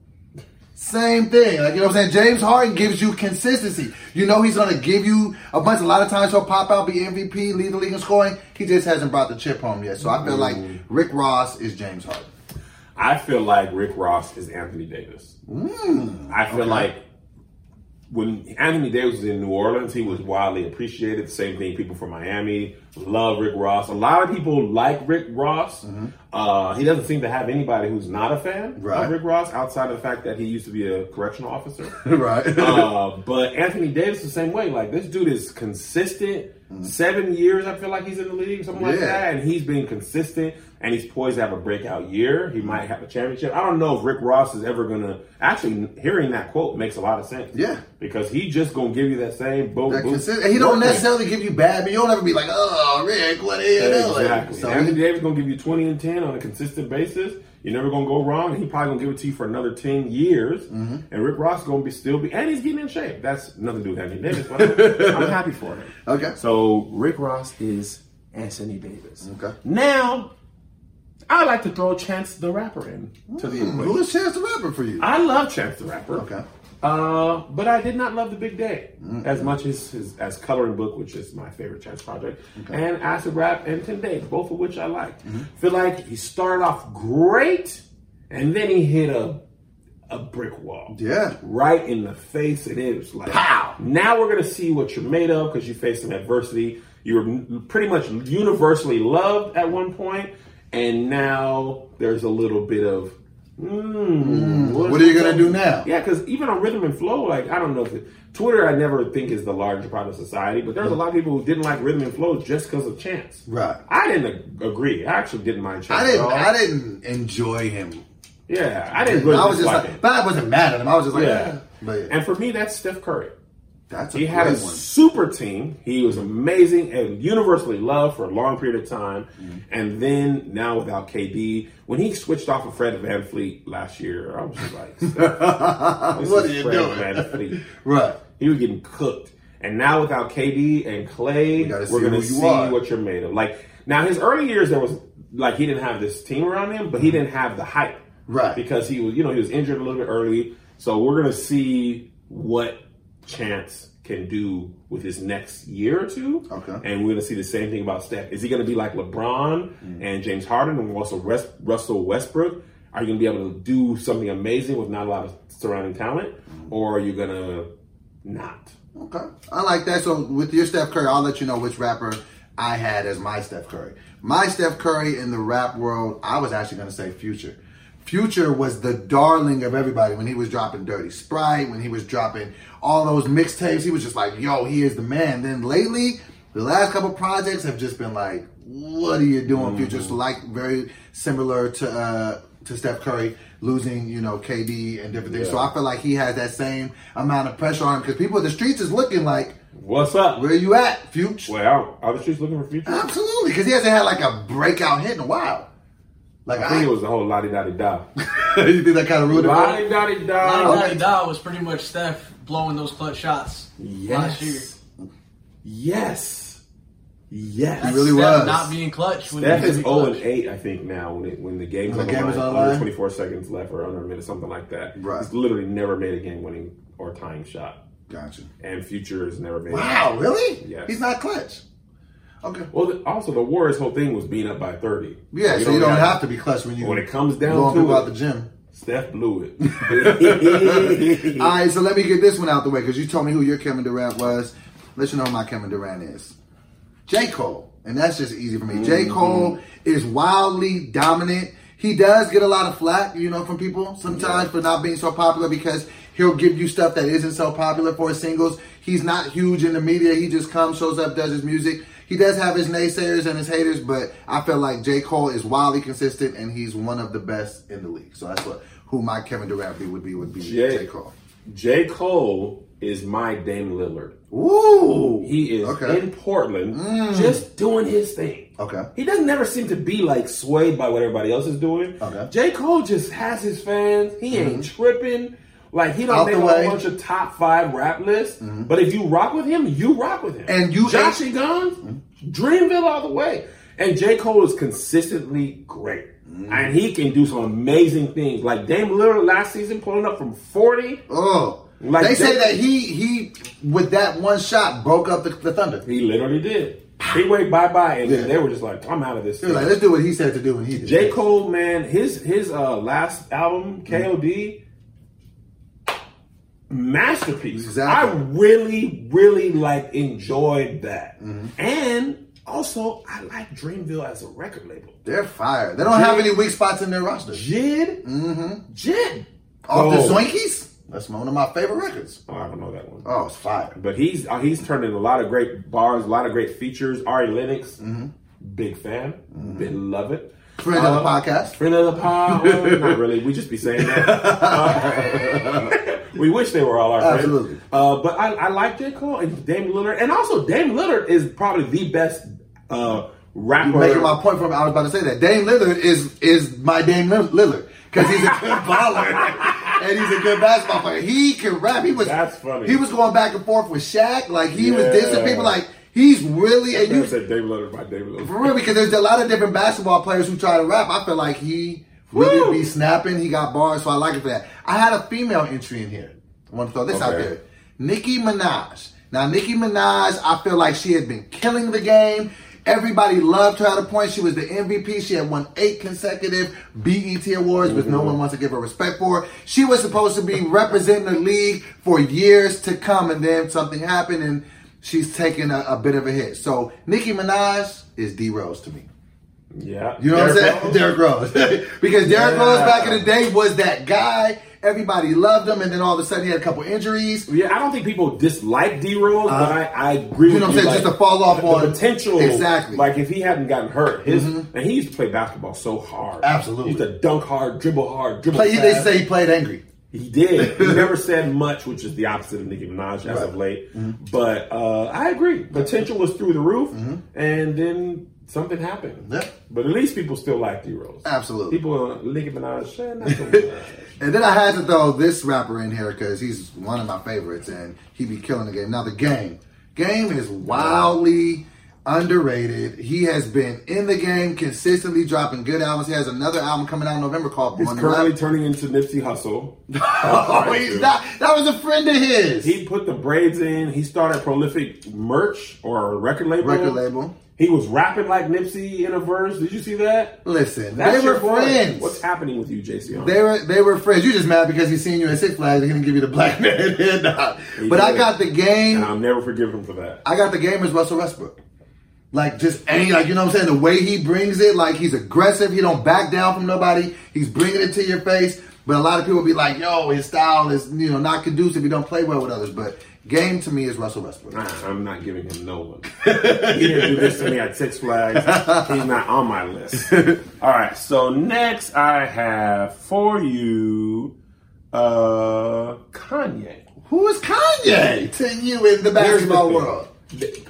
Same thing. Like, you know what I'm saying? James Harden gives you consistency. You know he's going to give you a bunch. A lot of times he'll pop out, be MVP, lead the league in scoring. He just hasn't brought the chip home yet. So I feel like Rick Ross is James Harden. I feel like Rick Ross is Anthony Davis. Mm, I feel like when Anthony Davis was in New Orleans, he was wildly appreciated. Same thing, people from Miami love Rick Ross. A lot of people like Rick Ross. Uh, he doesn't seem to have anybody who's not a fan Right. of Rick Ross, outside of the fact that he used to be a correctional officer. right. uh, but Anthony Davis the same way. Like this dude is consistent. Seven years, I feel like he's in the league, something like that, and he's been consistent. And he's poised to have a breakout year. He might have a championship. I don't know if Rick Ross is ever gonna. Actually, hearing that quote makes a lot of sense. Yeah. because he just gonna give you that same boom. That boom. and he don't necessarily give you bad, but you don't ever be like, oh, Rick, what is you? Exactly. So Anthony Davis gonna give you twenty and ten on a consistent basis. You're never gonna go wrong, he probably gonna give it to you for another ten years. Mm-hmm. And Rick Ross gonna be still be, and he's getting in shape. That's nothing to do with Anthony Davis, but I'm, I'm happy for him. Okay. So Rick Ross is Anthony Davis. Okay. Now, I like to throw Chance the Rapper in to the Hmm, Who equation. is Chance the Rapper for you? I love Chance the Rapper. Okay. Uh, but I did not love the Big Day Mm-hmm. as much as his as Coloring Book, which is my favorite Chance project, and Acid Rap and Ten Days, both of which I liked. Mm-hmm. Feel like he started off great, and then he hit a a brick wall. Yeah. right in the face, and it was like, Pow! Now we're gonna see what you're made of because you faced some adversity. You were pretty much universally loved at one point, and now there's a little bit of. Mm, what are you gonna do now? Yeah, because even on Rhythm and Flow, like I don't know if it, Twitter, I never think is the largest part of society, but there's a lot of people who didn't like Rhythm and Flow just because of Chance. Right. I didn't agree. I actually didn't mind Chance. I didn't. I didn't enjoy him. Yeah, I didn't really I was just dislike like, but I wasn't mad at him. I was just like, Yeah. yeah. But yeah, And for me, that's Steph Curry. That's He had a one. super team. He was amazing and universally loved for a long period of time. Mm-hmm. And then now without KD, when he switched off of Fred VanVleet last year, I was just like, What are you Fred doing? VanVleet. Right. He was getting cooked. And now without KD and Clay, we we're going to see are. what you're made of. Like now, his early years, there was like he didn't have this team around him, but he didn't have the hype, Mm-hmm. Right. Because he was, you know, he was injured a little bit early. So we're going to see what Chance can do with his next year or two. Okay. And we're going to see the same thing about Steph. Is he going to be like LeBron mm. and James Harden and also Russell Westbrook? Are you going to be able to do something amazing with not a lot of surrounding talent, mm. or are you going to not? Okay. I like that. So with your Steph Curry, I'll let you know which rapper I had as my Steph Curry. My Steph Curry in the rap world, I was actually going to say Future. Future was the darling of everybody when he was dropping Dirty Sprite, when he was dropping all those mixtapes. He was just like, yo, he is the man. Then lately, the last couple projects have just been like, what are you doing, Future? So like very similar to uh, to Steph Curry losing, you know, KD and different things. So I feel like he has that same amount of pressure on him because people in the streets is looking like, What's up? where you at, Future? Well, are the streets looking for future? Absolutely, because he hasn't had like a breakout hit in a while. Like I I, think it was the whole lottie dottie da. you think that kind of ruined it? for Lottie him? dottie Lottie da. Dottie Da was pretty much Steph blowing those clutch shots last year. Yes. Yes. Yes. That's really Steph was. not being clutch. When Steph is 0 clutch. and 8, I think, now when it, when the game's When on the the game line, is on the under line? 24 seconds left or under a minute, something like that. Right. He's literally never made a game winning or tying shot. Gotcha. And Future has never made Wow, really? Yes. He's not clutch. Okay. Well, the, also, the Warriors' whole thing was being up by 30. Yeah, so you don't have to be clutch when you When it comes down to people it- out the gym. Steph blew it. All right, so let me get this one out the way because you told me who your Kevin Durant was. Let you know who my Kevin Durant is. J. Cole. And that's just easy for me. J. Mm-hmm. Cole is wildly dominant. He does get a lot of flack, you know, from people sometimes for not being so popular because he'll give you stuff that isn't so popular for his singles. He's not huge in the media. He just comes, shows up, does his music. He does have his naysayers and his haters, but I feel like J. Cole is wildly consistent and he's one of the best in the league. So that's what who my Kevin Durant would be would be J. J. Cole. J. Cole is my Dame Lillard. Ooh, He is Okay. in Portland, just doing his thing. Okay. He doesn't never seem to be like swayed by what everybody else is doing. Okay. Mm-hmm. J. Cole just has his fans. He ain't tripping. Like he don't make a. Mm-hmm. whole bunch of top five rap lists. But if you rock with him, you rock with him. And you- Joshy Guns, Dreamville all the way. And J. Cole is consistently great. Mm-hmm. And he can do some amazing things. Like Dame Lillard last season pulling up from 40. Oh, Like they say that he he with that one shot broke up the, the Thunder. He literally did. He went bye bye, and Yeah. they were just like, "I'm out of this." Like, let's do what he said to do, and he did. J. Cole, man, his his uh, last album, KOD, masterpiece. Exactly. I really, really like enjoyed that, Mm-hmm. and also I like Dreamville as a record label. They're fire. They don't have any weak spots in their roster. Jid, mm-hmm. Jid, Off the Oh. Zoinkies, that's one of my favorite records. Oh, I don't know that one. Oh, it's fire. But he's uh, he's turned in a lot of great bars, a lot of great features. Ari Lennox, Mm-hmm. big fan, big love it. Friend of the Uh, podcast. Friend of the pod? Well, not really. We just be saying that. Uh, we wish they were all our friends. Absolutely. Uh, but I, I like J. Cole and Dame Lillard. And also, Dame Lillard is probably the best uh, rapper. Making my point from I was about to say that Dame Lillard is is my Dame Lill- Lillard because he's a good baller and he's a good basketball player. He can rap. He was That's funny. He was going back and forth with Shaq. Like he was Yeah. dissing people. Like he's really and You you said Dame Lillard by Dame Lillard. For real, because there's a lot of different basketball players who try to rap. I feel like he really Woo! be snapping. He got bars, so I like it for that. I had a female entry in here. I want to throw this out there. Nicki Minaj. Now, Nicki Minaj, I feel like she had been killing the game. Everybody loved her at a point. She was the MVP. She had won eight consecutive BET awards, which no one wants to give her respect for. She was supposed to be representing the league for years to come, and then something happened, and she's taken a, a bit of a hit. So Nicki Minaj is D Rose to me. Yeah. You know what I'm saying? Rose? Derrick Rose. because Derrick Yeah. Rose back in the day was that guy. Everybody loved him, and then all of a sudden he had a couple injuries. Yeah, I don't think people dislike D Rose, but I, I agree Uh, you with know what. I'm saying? Just to fall off the, on- the potential. Exactly. Mm-hmm. Like if he hadn't gotten hurt, his and he used to play basketball so hard. Absolutely. He used to dunk hard, dribble hard, dribble Play, they say he played angry. He did. He never said much, which is the opposite of Nicki Minaj as Right. Mm-hmm. of late. But uh, I agree. Potential was through the roof, and then something happened. Yeah. But at least people still like D Rose. Absolutely. People, uh, Nicki Minaj. And then I had to throw this rapper in here because he's one of my favorites, and he be killing the game. Now the game, game is wildly underrated. He has been in the game consistently, dropping good albums. He has another album coming out in November called He's Born currently Rap. turning into Nipsey Hussle. Oh, he's not. That was a friend of his. He put the braids in. He started prolific merch or record label. Record label. He was rapping like Nipsey in a verse. Did you see that? Listen, That's they were boy. friends. What's happening with you, JC? They were they were friends. You just mad because he's seen you at Six Flags. He didn't give you the black man. Nah. He But I got the game. and I'll never forgive him for that. I got the game as Russell Westbrook. Like just ain't like you know what I'm saying. The way he brings it, like he's aggressive. He don't back down from nobody. He's bringing it to your face. But a lot of people be like, "Yo, his style is you know not conducive. He don't play well with others." But game to me is Russell Westbrook. Nah, I'm not giving him no one. he didn't do this to me at Six Flags. He's not on my list. All right, so next I have for you uh Kanye. Who is Kanye to you in the basketball thing. world?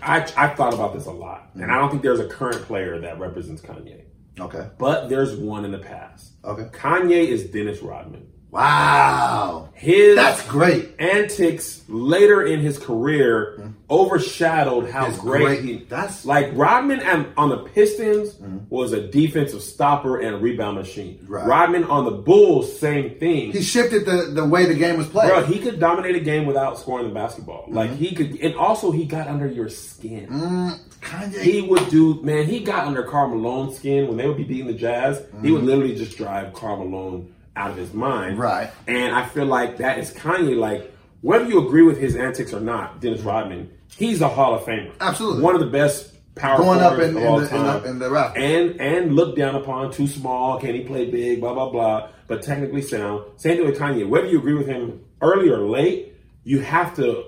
I I thought about this a lot, and I don't think there's a current player that represents Kanye, Okay. but there's one in the past. Okay. Kanye is Dennis Rodman. Wow. His That's great. antics later in his career mm-hmm. overshadowed how great, great- he. that's- like Rodman and, on the Pistons mm-hmm. was a defensive stopper and rebound machine. Right. Rodman on the Bulls, same thing. He shifted the, the way the game was played. Bro, he could dominate a game without scoring the basketball. Like Mm-hmm. he could, and also he got under your skin. Mm, Kanye. He would do, man. He got under Karl Malone's skin when they would be beating the Jazz. He would mm-hmm. literally just drive Karl Malone out of his mind. Right. And I feel like that is Kanye. Like whether you agree with his antics or not, Dennis Rodman, he's a Hall of Famer. Absolutely. one of the best power Going up in- in the- in the- in the rap. and and looked down upon, too small. Can he play big? Blah blah blah. But technically sound. Same thing with Kanye. Whether you agree with him early or late, you have to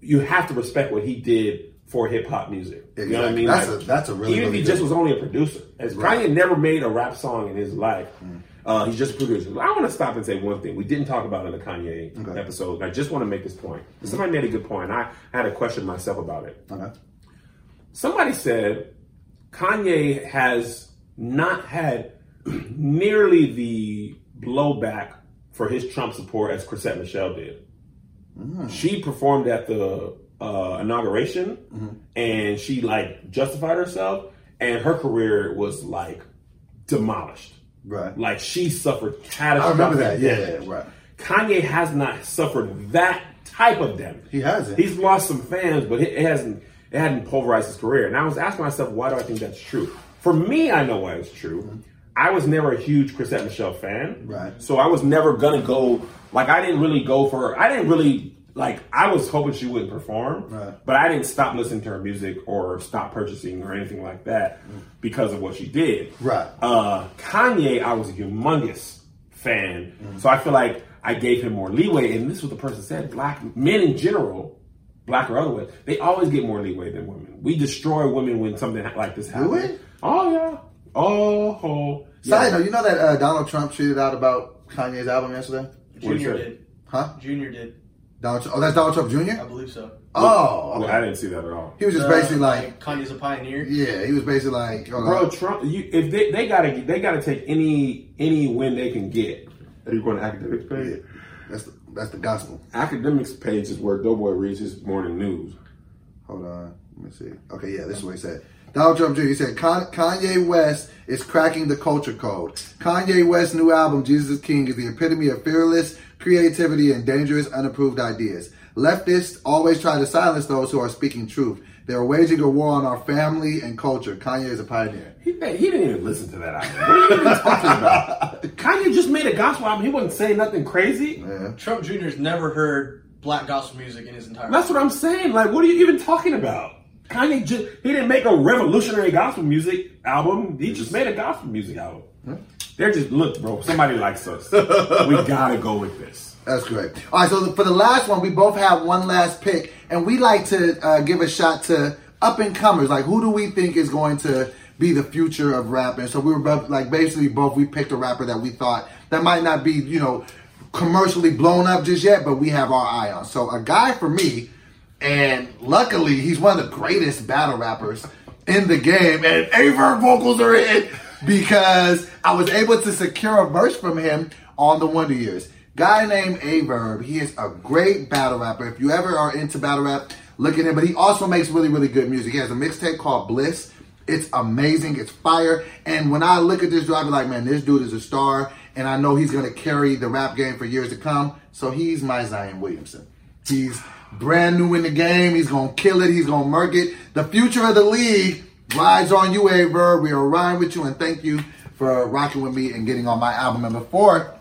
you have to respect what he did for hip hop music. You know what I mean? That's a- that's a really, even really if he just was only a producer. As Right. Kanye never made a rap song in his life. Mm. Uh, he's just a producer. I want to stop and say one thing we didn't talk about in the Kanye Okay. episode. And I just want to make this point. Somebody made a good point. I had a question myself about it. Okay. Somebody said Kanye has not had nearly the blowback for his Trump support as Chrisette Michele did. She performed at the uh, inauguration and she like justified herself, and her career was like demolished. Right. Like she suffered I remember that. Yeah, damage. yeah, right. Kanye has not suffered that type of damage. He hasn't. He's lost some fans, but it, hasn't. It hadn't pulverized his career. And I was asking myself, why do I think that's true? For me, I know why it's true. Mm-hmm. I was never a huge Chrisette Michele fan. Right. So I was never gonna go. Like I didn't really go for. Her, I didn't really like. I was hoping she wouldn't perform. Right. But I didn't stop listening to her music or stop purchasing or anything like that because of what she did. Right. Uh, Kanye, I was a humongous fan. Mm-hmm. So I feel like I gave him more leeway. And this is what the person said: black men in general, black or otherwise, they always get more leeway than women. We destroy women when something like this happens. we? Oh yeah. Oh, oh. Side note, you know that uh, Donald Trump tweeted out about Kanye's album yesterday? Junior did. Huh? Junior did. Donald Trump, oh, that's Donald Trump Jr. I believe so. Oh, Well, okay. I didn't see that at all. He was just Uh, basically like, Kanye's a pioneer. yeah, he was basically like, hold Bro, on. Trump. You, if they, they gotta they gotta take any any win they can get. Are you going to Akademiks page? Yeah, page? that's the, that's the gospel. Akademiks page is where Doughboy reads his morning news. Hold on. Let me see. Okay, yeah, this is what he said. Donald Trump Jr. He said Kanye West is cracking the culture code. Kanye West's new album, Jesus is King, is the epitome of fearless creativity and dangerous, unapproved ideas. Leftists always try to silence those who are speaking truth. They are waging a war on our family and culture. Kanye is a pioneer. He, he didn't even listen to that album. What are you even talking about? Kanye just made a gospel album. He wasn't saying nothing crazy. Yeah. Trump Jr.'s never heard black gospel music in his entire life. That's what I'm saying. Like, what are you even talking about? Kanye just he didn't make a revolutionary gospel music album. He just made a gospel music album. They're just look, bro. Somebody likes us. we gotta go with this. That's great. All right, so for the last one, we both have one last pick, and we like to uh, give a shot to up and comers. Like, who do we think is going to be the future of rap? And so we were both, like, basically both we picked a rapper that we thought that might not be, you know, commercially blown up just yet, but we have our eye on. So a guy for me, and luckily he's one of the greatest battle rappers in the game, and Aye Verb vocals are in because I was able to secure a verse from him on the Wonder Years. Guy named Aye Verb, he is a great battle rapper. If you ever are into battle rap, look at him. But he also makes really, really good music. He has a mixtape called Bliss. It's amazing. It's fire. And when I look at this dude, I be like, man, this dude is a star. And I know he's going to carry the rap game for years to come. So he's my Zion Williamson. He's brand new in the game. He's going to kill it. He's going to murk it. The future of the league rides on you, Aye Verb. We are riding with you. And thank you for rocking with me and getting on my album. And before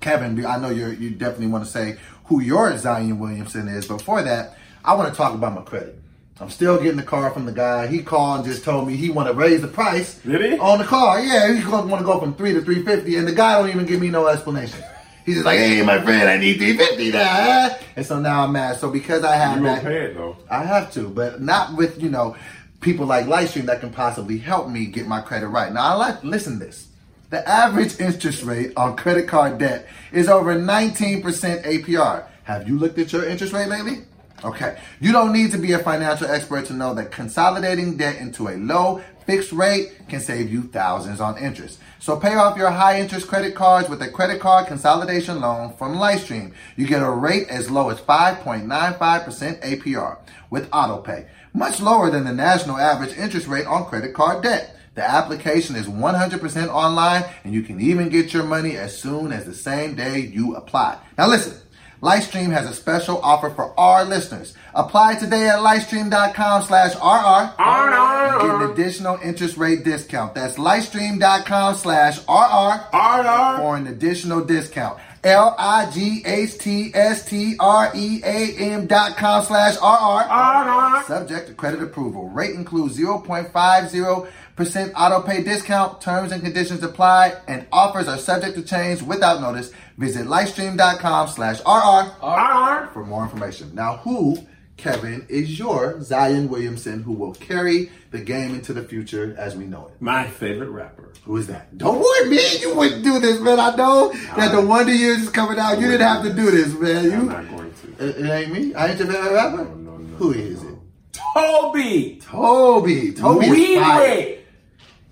Kevin, I know you you definitely want to say who your Zion Williamson is. But before that, I want to talk about my credit. I'm still getting the car from the guy. He called and just told me he want to raise the price Did he? on the car. Yeah, he's going to want to go from three to three fifty, and the guy don't even give me no explanation. He's just like, "Hey, my friend, I need three fifty now," and so now I'm mad. So because I have You that, pay it though. I have to, but not with you know people like Lightstream that can possibly help me get my credit right. Now, I like listen to this. The average interest rate on credit card debt is over 19% APR. Have you looked at your interest rate lately? Okay. You don't need to be a financial expert to know that consolidating debt into a low fixed rate can save you thousands on interest. So pay off your high interest credit cards with a credit card consolidation loan from Lightstream. You get a rate as low as 5.95% APR with autopay, much lower than the national average interest rate on credit card debt. The application is 100% online and you can even get your money as soon as the same day you apply. Now listen, Lightstream has a special offer for our listeners. Apply today at lightstream.com slash RR and get an additional interest rate discount. That's lightstream.com slash RR for an additional discount. L-I-G-H-T-S-T-R-E-A-M dot com slash RR. Subject to credit approval. Rate includes 0.50% auto pay discount. Terms and conditions apply and offers are subject to change without notice. Visit lightstream.com slash RR for more information. Now, who, Kevin, is your Zion Williamson who will carry the game into the future as we know it? My favorite rapper. Who is that? Don't worry, man. You wouldn't do this, man. I know that the Wonder Years is coming out. You didn't have to do this, man. I'm You, not going to. it, it ain't me. I ain't your favorite rapper. no, no, Who no, is no. it? Tobe. Tobe. Tobe is fire.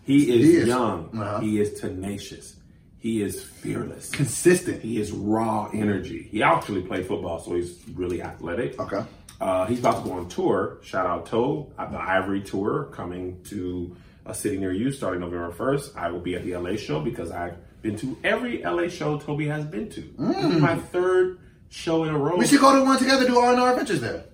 He is He is. young. Uh-huh. He is tenacious. He is fearless. Consistent. He is raw energy. He actually played football, so he's really athletic. Okay. Uh, he's about to go on tour. Shout out Toe, at the Ivory Tour, coming to a city near you starting November 1st. I will be at the LA show because I've been to every LA show Tobe has been to. This is my third show in a row. We should go to one together, do R&R Adventures there.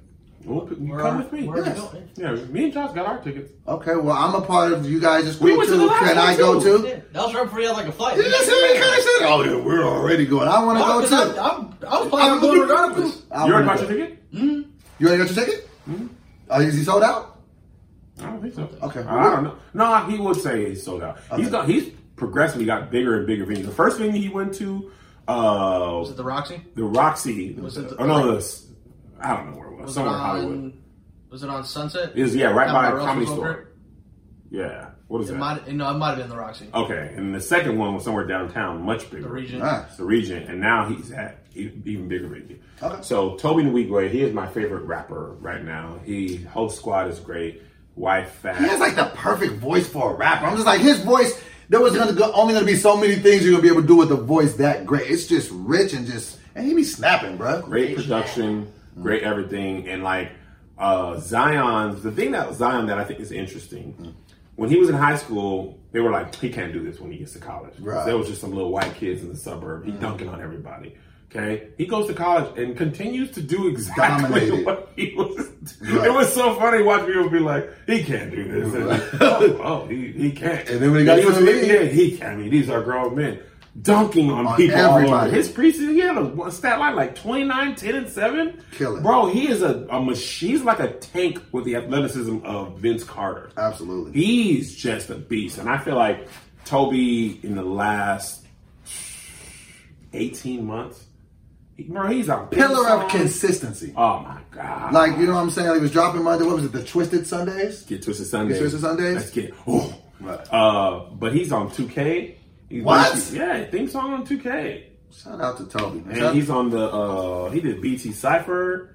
Well, you Where come are- with me. where are we Yes. Yeah, me and Josh got our tickets. Okay, well, I'm a part of you guys' We school went to too. the last Can one, I go too. too? Yeah, that was right before you had like a flight. You just heard me kind of said, "Oh, yeah, we're already going." I want to No, go 'cause too. I, I'm, I was planning on going regardless. I you already wanna bought go. your ticket? You already got your ticket? Oh, is he sold out? I don't think so. Okay. I don't know. No, he would say he's sold out. He's got, he's progressively got bigger and bigger venues. The first venue he went to, uh, Was it the Roxy? the Roxy. Was it the- oh no, the, I don't know where it was. Was it Somewhere in on? Hollywood. Was it on Sunset? It was yeah, right Down by a Russell comedy store. Yeah. What is It that? might. No, it might have been the Roxy. Okay, and the second one was somewhere downtown, much bigger. The Regent. Nice. The Regent, and now he's at even bigger venue. Okay. So Tobe Nwigwe, he is my favorite rapper right now. He whole squad is great. Wife fat. He has like the perfect voice for a rapper. I'm just like his voice. There was gonna go, only gonna be so many things you're gonna be able to do with a voice that great. It's just rich and just and he be snapping, bro. great production, great everything, and like uh Zion's the thing that Zion that I think is interesting. When he was in high school, they were like, he can't do this when he gets to college. Right. There was just some little white kids in the suburb. He mm. dunking on everybody. Okay, he goes to college and continues to do exactly Dominated. what he was. Right. It was so funny watching people be like, "He can't do this." And, oh, oh, he, he can't. And then when he got to the league- yeah, he can't. I mean, these are grown men dunking on, On people. everybody. His preseason, he had a stat line like 29, 10, and 7. Killing. Bro, he is a, a machine. He's like a tank with the athleticism of Vince Carter. Absolutely. He's just a beast. And I feel like Tobe in the last 18 months, bro, he's a Pillar of consistency. Oh my God. Like you know what I'm saying? Like he was dropping Monday. What was it? The Twisted Sundays. Get Twisted Sundays. Get Twisted Sundays? Let's get. Oh. Right. Uh, but he's on 2K. He's What? Yeah, theme song on 2K. Shout out to Tobe. man. And Shout- he's on the uh he did BT Cypher.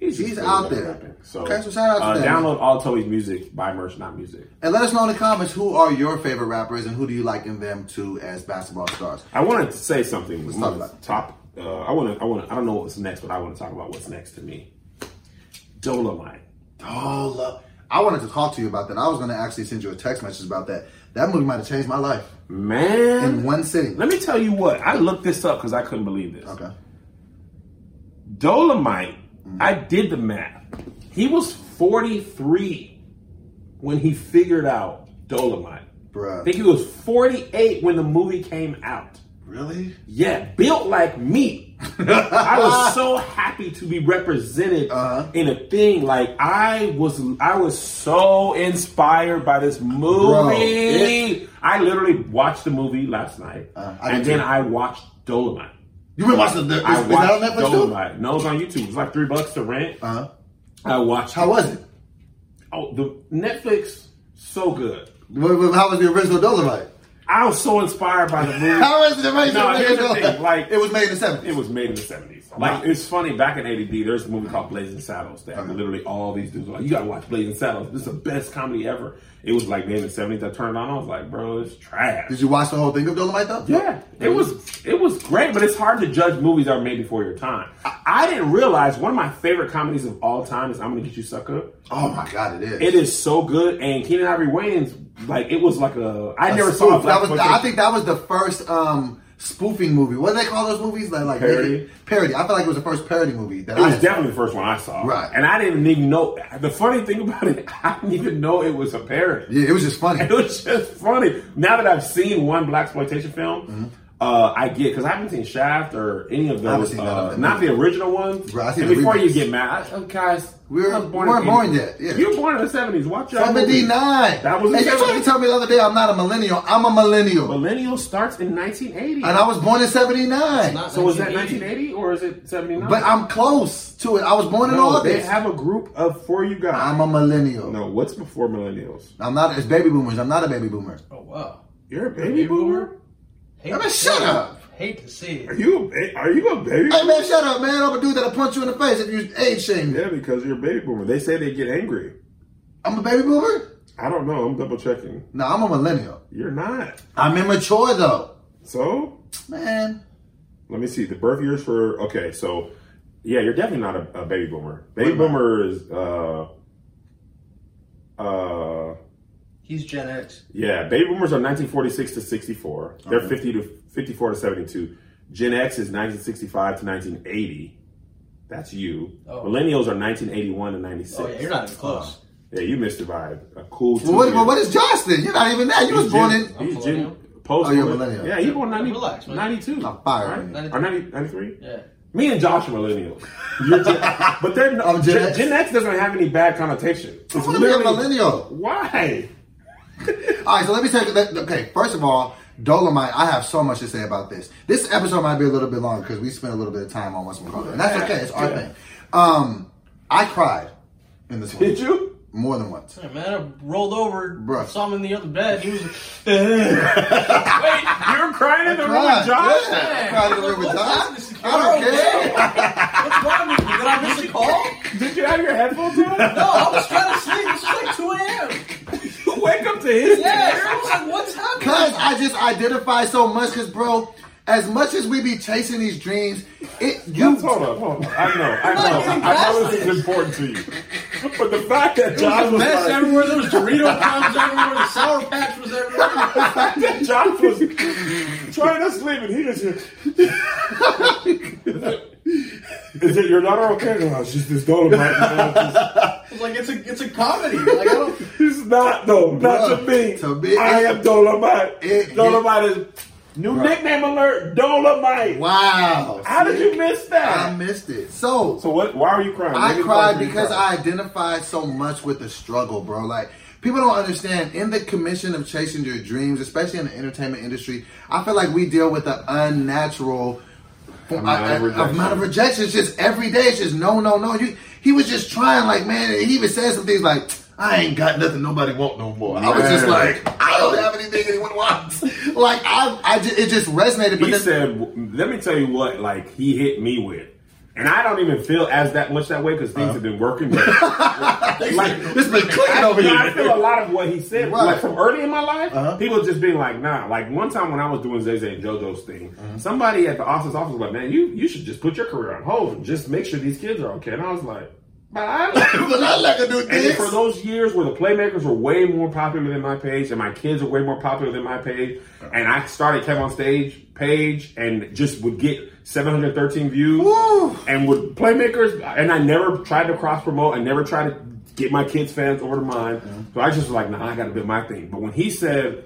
He's, He's out there. rapping. So Okay, so shout out to uh, download all Tobe's music, buy merch, not music. and let us know in the comments who are your favorite rappers and who do you liken them to as basketball stars. I wanted to say something. Let's talk about top. Uh, I want to. I want. to. I don't know what's next, but I want to talk about what's next to me. Dolomite. Love. I wanted to talk to you about that. I was going to actually send you a text message about that. That movie might have changed my life Man, in one sitting. let me tell you what. I looked this up because I couldn't believe this. Okay. Dolomite. Mm-hmm. I did the math. He was 43 when he figured out Dolomite. Bruh. I think he was 48 when the movie came out. Really? Yeah, built like me. I was so happy to be represented Uh-huh. in a thing. Like I was, I was so inspired by this movie. it- I literally watched the movie last night, Uh, and then too. I watched Dolomite. You been watching the. Is, I is that on watched Netflix too? Dolomite. No, it's on YouTube. It's like three bucks to rent. Uh-huh. I watched. How was it? Oh, the Netflix so good. How was the original Dolomite? I was so inspired by the movie. How was the No, here's the thing, like- it was made in the 70s. It was made in the seventies. Like it's funny. Back in ADD, there's a movie called Blazing Saddles that Okay. literally all these dudes were like, "You gotta watch Blazing Saddles. This is the best comedy ever." It was like in the seventies. I turned on. I was like, "Bro, it's trash." Did you watch the whole thing of Dolomite though? Yeah, it was it was great, but it's hard to judge movies that were made before your time. I, I didn't realize one of my favorite comedies of all time is "I'm Gonna Get You Sucker." Oh my god, it is. It is so good, and Keenen Ivory Wayans, like it was like a I A never saw that was. I think that was the first um, spoofing movie. What do they call those movies? Like, like Parody? Parody. I feel like it was the first parody movie that It I was definitely the first one I saw. Right. And I didn't even know. The funny thing about it, I didn't even know it was a parody. Yeah, it was just funny. It was just funny. Now that I've seen one black exploitation film, mm-hmm. Uh, I get because I haven't seen Shaft or any of those. seen none of Uh, them. not the original ones. Right, I seen and the before you get mad, I, oh, guys, We were- I was we weren't born yet, yeah. You were born in the seventies. Watch your Seventy movie. nine. That was And you tried to tell me the other day I'm not a millennial. I'm a millennial, Millennial starts in 1980. and I was born in seventy nine. So was that 1980. 1980 or is it 79? But I'm close to it. I was born in no, they have a group of for you guys. I'm a millennial. no, what's before millennials? I'm not. It's baby boomers. I'm not a baby boomer. Oh wow. You're a baby, Baby boomer. boomer? Hate I mean, to shut see up. Hate to see it. Are you a ba- are you a baby? Hey man, shut up, man! I'm a dude that'll punch you in the face if you age shame me. Yeah, because you're a baby boomer. They say they get angry. I'm a baby boomer. I don't know. I'm double checking. No, I'm a millennial. You're not. I'm immature though, So man. let me see the birth years for. Okay, so yeah, you're definitely not a, a baby boomer. Baby What am I? boomer is uh uh He's Gen X. yeah. Baby boomers are 1946 to 64. They're Okay. 50 to 54 to 72. Gen X is 1965 to 1980. That's you. Oh. Millennials are 1981 to 96. Oh yeah, you're not even uh-huh. close. Yeah, you missed it by a cool Well, what, well, what is Josh then? You're not even that. You was He's born Gen- in. He's I'm Gen, post. Oh, you're a millennial. Yeah, he born 90, Relax, 92. I'm fire. Right? Or 90, 93? Yeah. Me and Josh are millennials. You're Gen, but they're no, Gen Gen, X. Gen X doesn't have any bad connotation. It's I want to be a millennial. Why? All right, so let me tell you. let- Okay, first of all, Dolomite. I have so much to say about this. This episode might be a little bit longer because we spent a little bit of time on what's call it, and that's okay. It's our Yeah. thing. Um, I cried in this one Did you? more than once. Hey, man, I rolled over, Bruh. saw him in the other bed. He was like, Wait, you're crying in the room with Josh? yeah. I cried in the room with What's Josh. I don't care. What's wrong with you? Did I miss a call? Did you have your headphones on? No, I was trying to sleep. This was like 2 a.m. Wake up to his Yeah, I was like, what's happening? Cause I just identify so much. Cause bro, as much as we be chasing these dreams, it you Hold on, hold on. I know, I know. I know this is important to you. But the fact that Josh was Mess like, everywhere. There was Dorito crumbs everywhere. The Sour Patch was everywhere. that Josh was trying to sleep and he just Is it your daughter okay? No, it's just this dolomite. I was like, it's a, it's a comedy. Like, I don't. It's not though, not to me. to me, I it- am Dolomite. it- Dolomite is new Bruh. nickname alert. Dolomite. wow. How did you miss that? I missed it. So so what? Why are you crying? I Maybe cried because cry. I identified so much with the struggle, bro. Like people don't understand in the commission of chasing your dreams, especially in the entertainment industry. I feel like we deal with an unnatural Amount of a- a- rejection. amount of rejection. It's just every day. It's just no, no, no. You, he was just trying, like man. and He even said some things like, "I ain't got nothing nobody want no more." I was just like, "I don't have anything anyone wants." like I, I just, it just resonated. But he then, said, "Let me tell you what, like he hit me with." And I don't even feel as that much that way because things have been working. But like, it's been clicking over I feel a lot of what he said, Right. like from early in my life, Uh-huh. people just being like, "Nah." Like one time when I was doing Zay Zay and JoJo's thing, Uh-huh. somebody at the office office was like, "Man, you you should just put your career on hold and just make sure these kids are okay." And I was like, "But I." but I like to do And for those years where the playmakers were way more popular than my page, and my kids were way more popular than my page, and I started KevOnStage page and just would get 713 views, Woo. and with playmakers, and I never tried to cross promote, I never tried to get my kids' fans over to mine. Mm-hmm. So I just was like, nah, I got to do my thing. But when he said,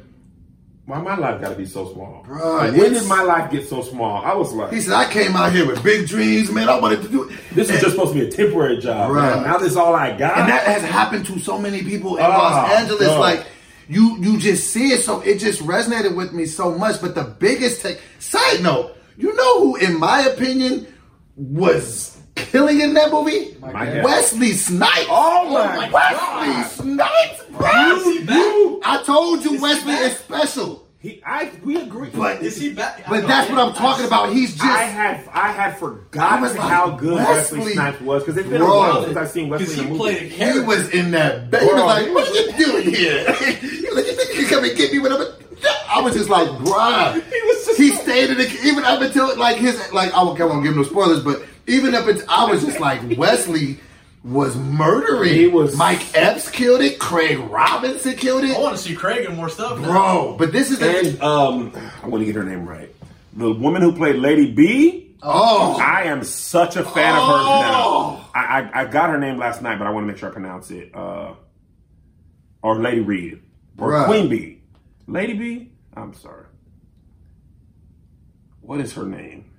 "Why my life got to be so small?" Bruh, Like, when did my life get so small? I was like, He said, I came out here with big dreams, man. I wanted to do it. "This is just supposed to be a temporary job. right? Now this is all I got." And that has happened to so many people in Oh, Los Angeles. God. Like, you you just see it, so it just resonated with me so much. But the biggest take, side note, you know who, in my opinion, was killing in that movie? My God. Wesley Snipes. Oh my my Wesley Snipes, bro. He back? I told you Wesley is special. He, I, we agree. But Is he back? But that's what I'm talking about. He's just I had I had forgotten I like, how good Wesley, Wesley- Snipes was because it's been Bro. a while since I've seen Wesley Because in a he movie. played a He was in that bed. He was like, "What are you doing here? you like, you think you can come and get me when I'm?" a-" I was just like, "Bruh." He was just he so- stayed in the even up until like his like I won't, I won't give no spoilers, but even up until I was just like Wesley was murdering. He was- Mike Epps killed it. Craig Robinson killed it. I want to see Craig and more stuff. now. bro. But this is the and um, I want to get her name right. The woman who played Lady B. oh I am such a fan of Oh. hers now. I, I I got her name last night, but I want to make sure I pronounce it. Uh, or Lady Reed or Bruh. Queen B. Lady B. I'm sorry. What is her name?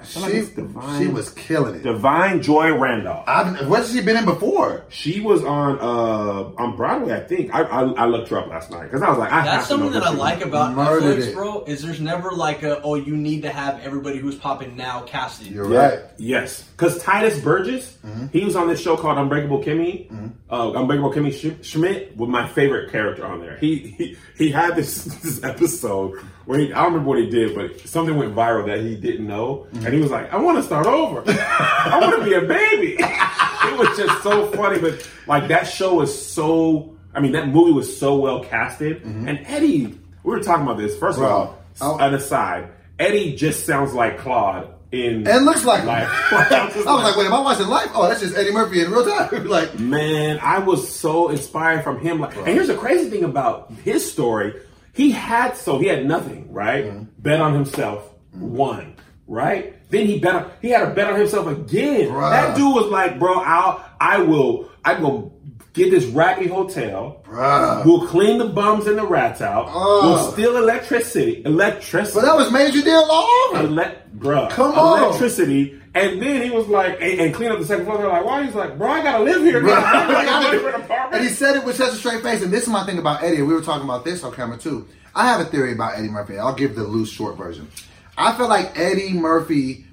I feel like she, it's Da'Vine. she was killing it. Da'Vine Joy Randolph. I've, what's she been in before? She was on uh on Broadway, I think. I I, I looked her up last night because I was like, I have That's to know something that I she was. like about Murdered Netflix, it. bro. Is there's never like a oh you need to have everybody who's popping now casted. You're Yeah. right. Yes, because Tituss Burgess, he was on this show called Unbreakable Kimmy. Uh, Unbreakable Kimmy Sch- Schmidt was my favorite character on there. He he, he had this, this episode where he, I don't remember what he did, but something went viral that he didn't know, and he was like, "I want to start over. I want to be a baby." it was just so funny, but like that show was so. I mean, that movie was so well casted, mm-hmm. and Eddie. We were talking about this. First Bro, of all, I- an aside, Eddie just sounds like Claude in And looks like. Life. I was like, wait, am I watching life? Oh, that's just Eddie Murphy in real time. like, Man, I was so inspired from him. Like, and here's the crazy thing about his story: he had so he had nothing, right? Mm-hmm. Bet on himself, won. right? Then he bet on, he had to bet on himself again. Bruh. That dude was like, bro, I'll I will I go get this raggedy hotel. Bruh. We'll clean the bums and the rats out. Ugh. We'll steal electricity. Electricity. But that was major deal all over. Ele- bruh, Come on. electricity. And then he was like, and, and clean up the second floor. They're like, why? He's like, bro, I gotta live here. I in an apartment. and he said it with such a straight face. And this is my thing about Eddie. We were talking about this on camera too. I have a theory about Eddie Murphy. I'll give the loose short version. I feel like Eddie Murphy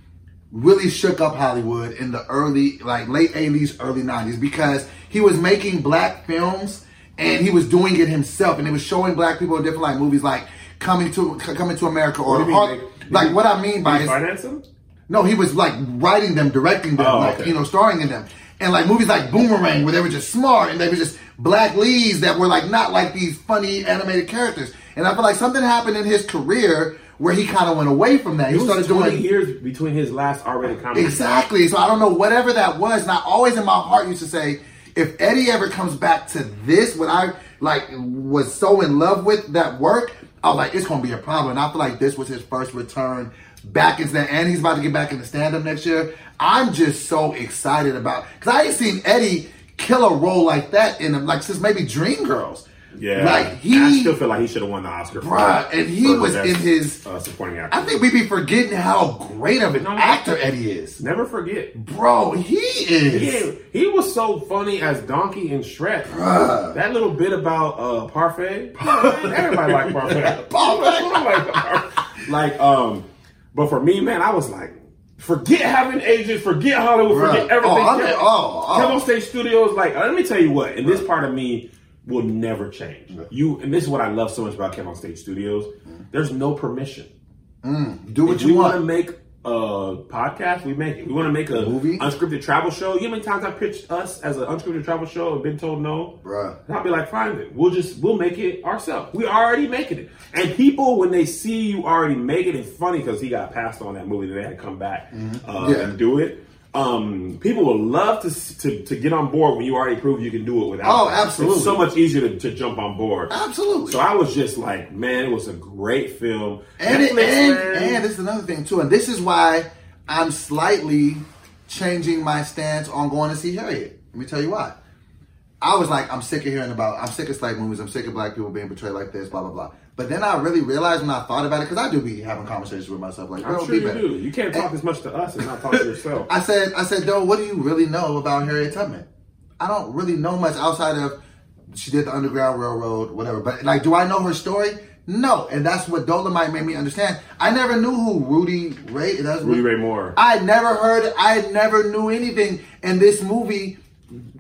really shook up Hollywood in the early, like late 80s, early 90s because he was making black films and he was doing it himself and he was showing black people in different like movies like Coming to Coming to America or What do you mean, Har- they- did like what I mean by finance him? no, he was like writing them, directing them, Oh, like okay. you know, starring in them, and like movies like Boomerang, where they were just smart and they were just black leads that were like not like these funny animated characters. And I feel like something happened in his career where he kind of went away from that. He started 20 doing years between his last R-rated comedy. exactly. So I don't know whatever that was, and I always in my heart used to say, if Eddie ever comes back to this, what I like was so in love with that work, I was like, it's gonna be a problem. And I feel like this was his first return back into that, and he's about to get back into stand up next year. I'm just so excited about because I ain't seen Eddie kill a role like that in him like since maybe Dreamgirls. Yeah, like he. I still feel like he should have won the Oscar. for- Bruh, and he for was best, in his- uh, supporting actor. I think we'd be forgetting how great of an No. actor Eddie is. Never forget. Bro, he is. He, he was so funny as Donkey and Shrek. That little bit about uh, Parfait. Everybody like Parfait. Parfait. like, like, um, but for me, man, I was like, forget having agents, forget Hollywood, forget everything. Oh, I mean, oh, oh. Stage studios. Like, let me tell you what, and this part of me will never change. You, and this is what I love so much about KevOnStage Studios. There's no permission. Do what If you we want. want to make a podcast, we make it. We want to make a Movie? unscripted travel show. You know how many times I pitched us as an unscripted travel show and been told no? Bruh. And I'll be like, fine then. We'll just we'll make it ourselves. We already making it. And people when they see you already make it, it's funny because he got passed on that movie that they had to come back uh, Mm-hmm. Yeah. and do it. Um, people will love to, to to get on board when you already prove you can do it without. Oh, them. absolutely. It's so much easier to, to jump on board. Absolutely. So I was just like, man, it was a great film. And, it, and, man. and this is another thing too, and this is why I'm slightly changing my stance on going to see Harriet. Let me tell you why. I was like, I'm sick of hearing about, I'm sick of slave movies, I'm sick of black people being portrayed like this, blah blah blah. But then I really realized when I thought about it, because I do be having conversations with myself, like, I'm sure be you better. do. You can't talk And- as much to us and not talk to yourself. I said, I said, Doe, what do you really know about Harriet Tubman? I don't really know much outside of she did the Underground Railroad, whatever. But like, do I know her story? No, and that's what Dolomite made me understand. I never knew who Rudy Ray. That's Rudy Ray Moore. I never heard. I never knew anything, and this movie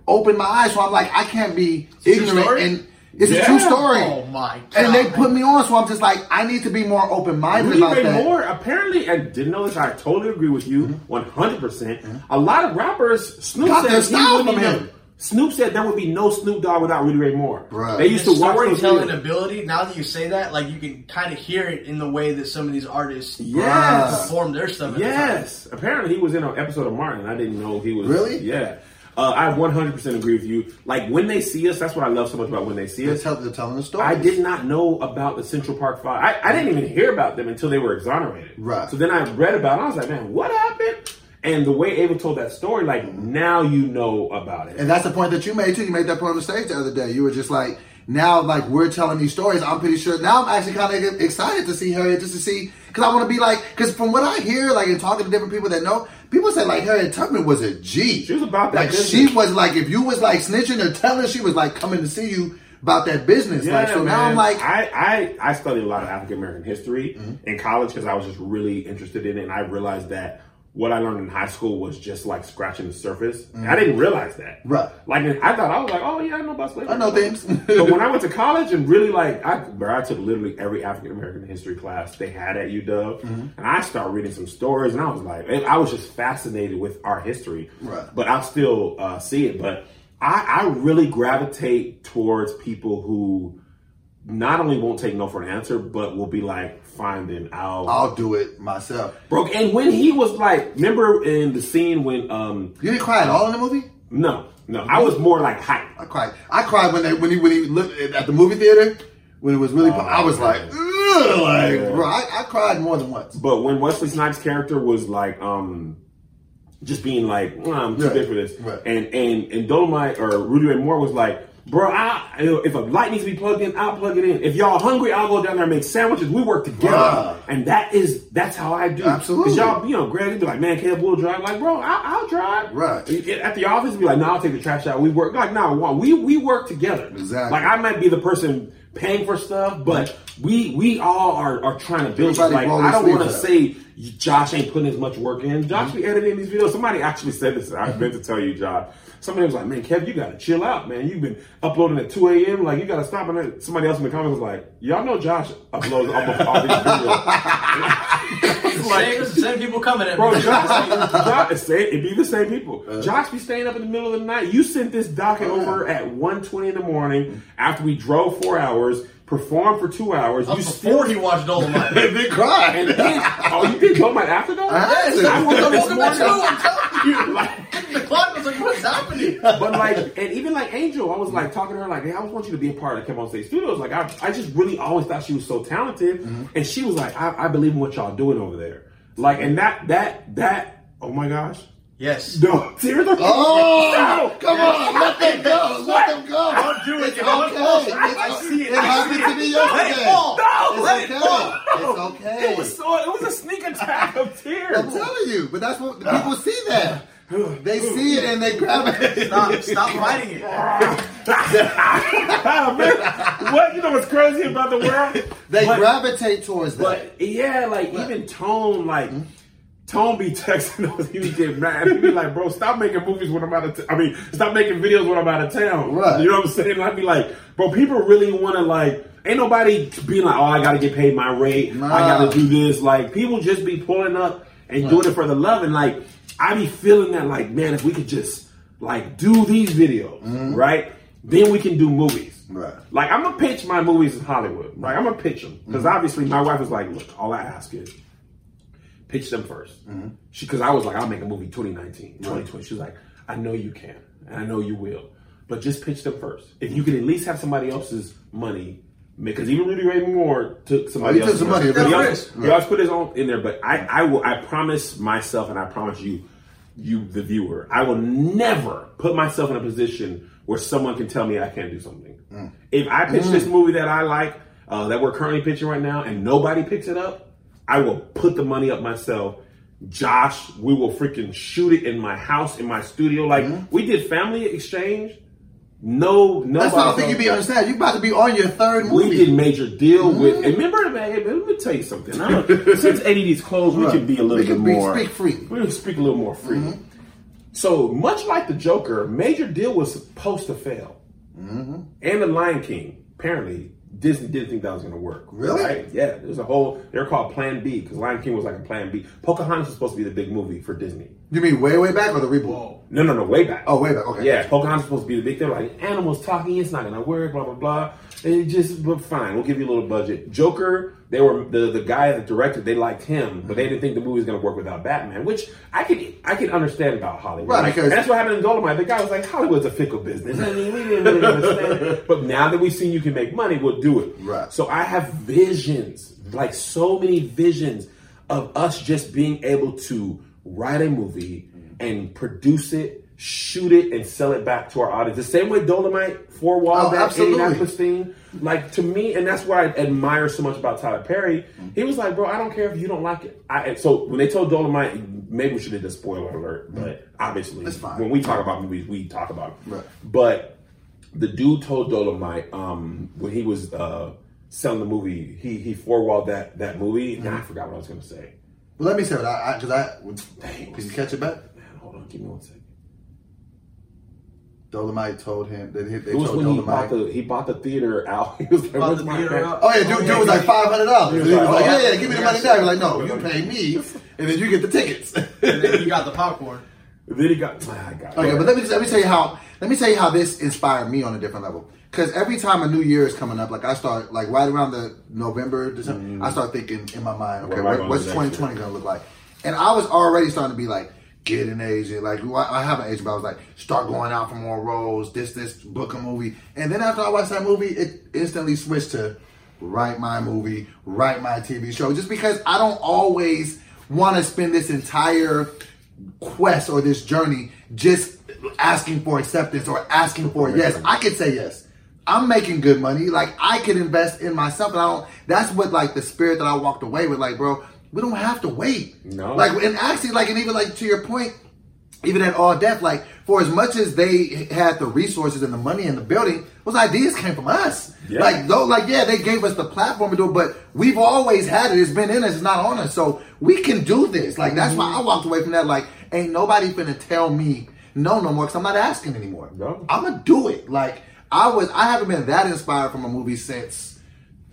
opened my eyes. So I'm like, I can't be true ignorant, story? and it's a true story. Oh my god! And they put me on, so I'm just like, I need to be more open minded Rudy about Ray that. Moore, apparently, and didn't know this. I totally agree with you, mm-hmm. one hundred percent. Mm-hmm. A lot of rappers, Snoop Got their said he style wouldn't from even. him. Snoop said there would be no Snoop Dogg without Rudy Ray Moore. Bruh. They used His to watch those storytelling ability. Now that you say that, like you can kind of hear it in the way that some of these artists Yes. perform their stuff. At the. Yes, apparently he was in an episode of Martin. I didn't know he was. Really? Yeah. Uh, I 100% agree with you. Like when they see us, that's what I love so much about when they see They're, us. tell, they're telling the story. I did not know about the Central Park Five. I, I didn't even hear about them until they were exonerated. Right. So then I read about it. I was like, man, what happened? And the way Ava told that story, like now you know about it. And that's the point that you made too. You made that point on the stage the other day. You were just like, now like we're telling these stories. I'm pretty sure now I'm actually kind of excited to see her just to see because I want to be like because from what I hear like in talking to different people that know people say like Harriet Tubman was a G. She was about that like business. she was like if you was like snitching or telling she was like coming to see you about that business. like so now I'm like I, I I studied a lot of African American history Mm-hmm. in college because I was just really interested in it, and I realized that what I learned in high school was just like scratching the surface. And I didn't realize that. Mm-hmm. Right. Like I thought I was like, oh yeah, I know about slavery. I know things. but when I went to college and really like, I, bro, I took literally every African American history class they had at UW, Mm-hmm. and I started reading some stories, and I was like, I was just fascinated with our history. Right. But I'll still uh, see it. But I, I really gravitate towards people who not only won't take no for an answer, but will be like finding out. I'll do it myself. Bro, and when he was like, remember in the scene when um You didn't cry at all in the movie. no no I was more like hype. I cried. I cried when they when he when he looked at the movie theater when it was really. Oh, I was like. Ugh. ugh, like, bro, I, I cried more than once. But when Wesley Snipes' character was like, um, just being like, "Mm, I'm too big for this, right. and and and Dolomite or Rudy Ray Moore was like, bro, I, if a light needs to be plugged in, I'll plug it in. If y'all hungry, I'll go down there and make sandwiches. We work together, Bruh. and that is that's how I do. Absolutely. Y'all, you know, Greg, be like, man, Kev will drive. Like, bro, I, I'll drive. Right. At the office, be like, no, I'll take the trash out. We work like, no, we we work together. Exactly. Like I might be the person paying for stuff, but we we all are, are trying to build. Everybody Like I don't want to say Josh ain't putting as much work in. Josh be editing these videos. Somebody actually said this. I meant to tell you, Josh. Somebody was like, "Man, Kev, you gotta chill out, man. You've been uploading at 2 a.m. Like you gotta stop." And then somebody else in the comments was like, "Y'all know Josh uploads almost all these videos." Same, same people coming at Bro, me. Josh, Josh say, it be the same people. Uh. Josh be staying up in the middle of the night. You sent this docket oh, over at 1.20 in the morning after we drove four hours, performed for two hours. You Before he watched Dolomite. They cried. and then, oh, you did Dolomite after that? I had to. I woke up this Welcome back to morning. I'm telling you. Like, The clock was like, what's happening? but like, and even like Angel, I was like talking to her, like, hey, I always want you to be a part of KevOnStage Studios. Like, I, I just really always thought she was so talented, mm-hmm. and she was like, I, I believe in what y'all doing over there. Like, and that, that, that, oh my gosh, Yes. no, tears are Oh, no. come on, let them go, let them go. Don't do it. It's It won't okay. fall. I see it. It happened to me Let it yesterday. fall. No, let It's it okay. fall. It's okay. It was so, it was a sneak attack of tears. I'm telling you, but that's what people see that. They see it and they grab it. Stop, stop fighting it. Man. What you know what's crazy about the world? They But- gravitate towards that. But yeah, like even Tone, like hmm? Tone be texting us, he be getting mad. He be like, "Bro, stop making movies when I'm out of. T- I mean, stop making videos when I'm out of town." Right. You know what I'm saying? I'd be like, "Bro, people really want to like." Ain't nobody being like, "Oh, I got to get paid my rate. I got to do this." Like people just be pulling up and doing it for the love, and like I be feeling that, like, man, if we could just like do these videos, mm-hmm. right? Then we can do movies. Right. Like I'm gonna pitch my movies in Hollywood. Right. I'm gonna pitch them because mm-hmm. obviously my wife was like, "Look, all I ask is pitch them 1st mm-hmm. She because I was like, I'll make a movie 2019, 2020. She was like, I know you can, and I know you will, but just pitch them first. If you could at least have somebody else's money. Because even Rudy Ray Moore took somebody Oh, he took else's some money. He always, he always put his own in there, but I, I will. I promise myself, and I promise you, you, the viewer, I will never put myself in a position where someone can tell me I can't do something. Mm. If I pitch this movie that I like, uh, that we're currently pitching right now, and nobody picks it up, I will put the money up myself. Josh, we will freaking shoot it in my house, in my studio. Like we did Family Exchange. No, no. Mm-hmm. That's why I think you'd be understand. You about to be on your third movie. We did major deal Mm-hmm. with. And remember, man, hey, man, let me tell you something. I don't- since ADD's closed, we Right. can be a little We bit be- more. speak free. Mm-hmm. We can speak a little more free. So much like the Joker, Major Deal was supposed to fail, Mm-hmm. and the Lion King. Apparently, Disney didn't think that was going to work. Really? Right? Yeah. There's a whole. They're called Plan B because Lion King was like a Plan B. Pocahontas was supposed to be the big movie for Disney. You mean way, way back or the reboot? No, no, no, way back. Oh, way back. Okay. Yeah, Pocahontas was supposed to be the big thing. Like animals talking, it's not gonna work. Blah blah blah. And it just, but fine, we'll give you a little budget. Joker, they were the the guy that directed. They liked him, but they didn't think the movie was gonna work without Batman. Which I could I could understand about Hollywood. Right, because- and that's what happened in Dolomite. The guy was like, Hollywood's a fickle business. I mean, we didn't really understand it. But now that we've seen you can make money, we'll do it. Right. So I have visions, like so many visions of us just being able to write a movie and produce it, shoot it, and sell it back to our audience. The same way Dolomite, Four Wall, Oh, that. Indianapolis thing. Like to me, and that's why I admire so much about Tyler Perry. He was like, "Bro, I don't care if you don't like it." I, so when they told Dolomite, maybe we should have done spoiler alert, but obviously, when we talk about movies, we talk about them. Right. But the dude told Dolomite um, when he was uh, selling the movie, he he four walled that that movie. And I forgot what I was going to say. Well, let me say what I because I, would Dang. Can you catch it back? Man, hold on, give me one second. Dolomite told him that he, they It was told when he bought the he bought the theater out. He was like, Bought the theater out. Oh yeah, dude, dude was like five hundred dollars. He was like, like, oh, yeah, yeah. yeah, give me the money back. Like, no, you pay me, and then you get the tickets. And then you got the popcorn. Then he got. I got it. Okay, but let me let me tell you how let me tell you how this inspired me on a different level. Because every time a new year is coming up, like I start like right around the November, December, I start thinking in my mind, okay, Mm-hmm. What what, what's do next year? 2020 gonna look like? And I was already starting to be like, get an agent. Like I have an agent, but I was like, start going out for more roles. This, this, book a movie. And then after I watched that movie, it instantly switched to write my movie, write my TV show, just because I don't always want to spend this entire quest or this journey just asking for acceptance or asking for yes. I could say yes. I'm making good money. Like I could invest in myself, and I don't. That's what like the spirit that I walked away with. Like, bro, we don't have to wait. No. Like, and actually, like, and even like to your point, even at All Def, like for as much as they had the resources and the money and the building, those ideas came from us. Yeah. Like though, like yeah, they gave us the platform to do it, but we've always had it. It's been in us. It's not on us. So we can do this. Like that's why mm-hmm. I walked away from that. Like ain't nobody finna tell me no no more because I'm not asking anymore. No. I'm gonna do it. Like I was. I haven't been that inspired from a movie since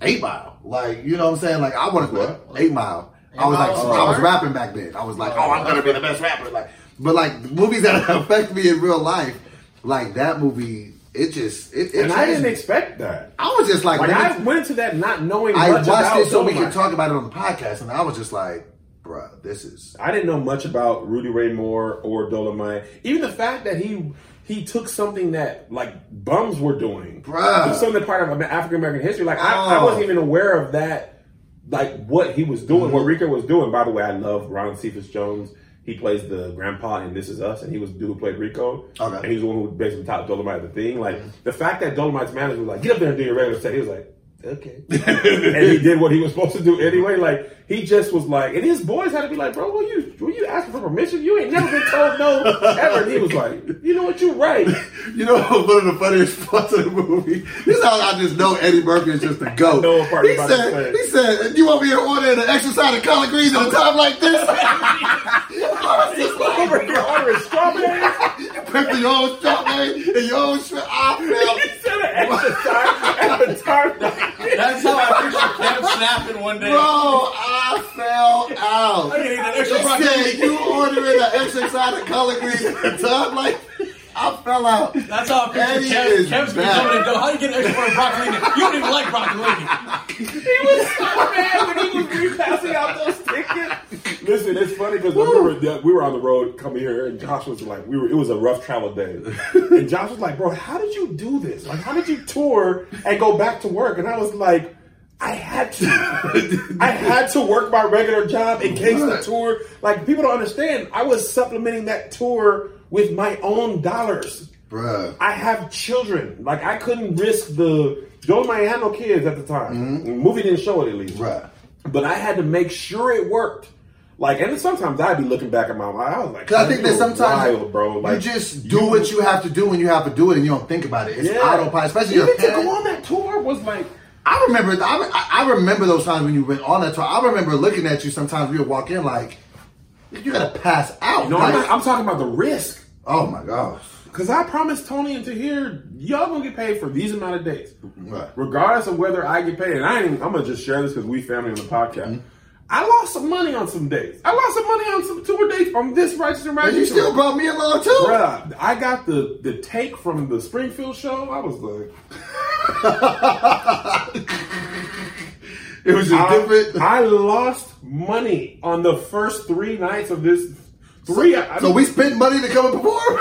Eight Mile. Like you know what I'm saying. Like I want to Eight Mile. I was like, Mile? I was rapping back then. I was like, oh, I'm gonna be the best rapper. Like, but like movies that affect me in real life, like that movie, it just it. it And I didn't me. expect that. I was just like, Like I went into that not knowing I much watched about it so we Dolomite. could talk about it on the podcast, and I was just like, bruh, this is I didn't know much about Rudy Ray Moore or Dolomite. Even the fact that he he took something that like bums were doing, Bruh. took something part of African American history. Like I, I Oh. wasn't even aware of that. Like what he was doing, what mm-hmm. Rico was doing. By the way, I love Ron Cephas Jones. He plays the grandpa in This Is Us, and he was the dude who played Rico. Okay. And he was the one who basically taught Dolomite the thing. Like mm-hmm. the fact that Dolomite's manager was like, "Get up there and do your regular set," he was like, "Okay," and he did what he was supposed to do anyway. Like he just was like, and his boys had to be like, "Bro, were you were you asking for permission? You ain't never been told no ever." And he was like, "You know what? You're right." You know, one of the funniest parts of the movie. This is how I just know Eddie Murphy is just a goat. no what part he about said, "He said, you want me to order an exercise of collard greens at a time like this? I was just like, Over here ordering strawberries. you pick your own strawberry and your own shrimp. I He said an exercise at the. That's how I picture Kev snapping one day. felt, bro, I fell out. I need an extra He broccoli. said, you ordering an exercise of collard greens at a like I fell out. That's how I Eddie picture Kev. is Kev's be bad. coming and go, how you get an extra for a broccolini? You don't even like broccolini. He was so mad when he was repassing out those tickets. Listen, it's funny because we were we were on the road coming here, and Josh was like, we were. It was a rough travel day, and Josh was like, "Bro, how did you do this? Like, how did you tour and go back to work?" And I was like. I had to. I had to work my regular job in case the tour. Like people don't understand. I was supplementing that tour with my own dollars. Bruh. I have children. Like I couldn't risk the. Dolomite had no kids at the time. The movie didn't show it at least. Right. But I had to make sure it worked. Like, and sometimes I'd be looking back at my life. I was like, Because I think that sometimes wild, bro. Like, you just do what you have to do when you have to do it, and you don't think about it. It's Yeah. autopilot, especially Even to go on that tour was like, I remember. I, I remember those times when you went on that tour. I remember looking at you. Sometimes we would walk in like, you gotta pass out. no, Like, I'm, not, I'm talking about the risk. Oh my gosh. Because I promised Tony and Tahir, y'all gonna get paid for these amount of days, Right. regardless of whether I get paid. And I ain't, I'm gonna just share this because we family on the podcast. Mm-hmm. I lost some money on some dates. I lost some money on some tour dates on this righteous and And you still tour. brought me along too. Bruh, I got the the take from the Springfield show. I was like, It was just I, different. I lost money on the first three nights of this. Three. I, so we spent money to come and perform.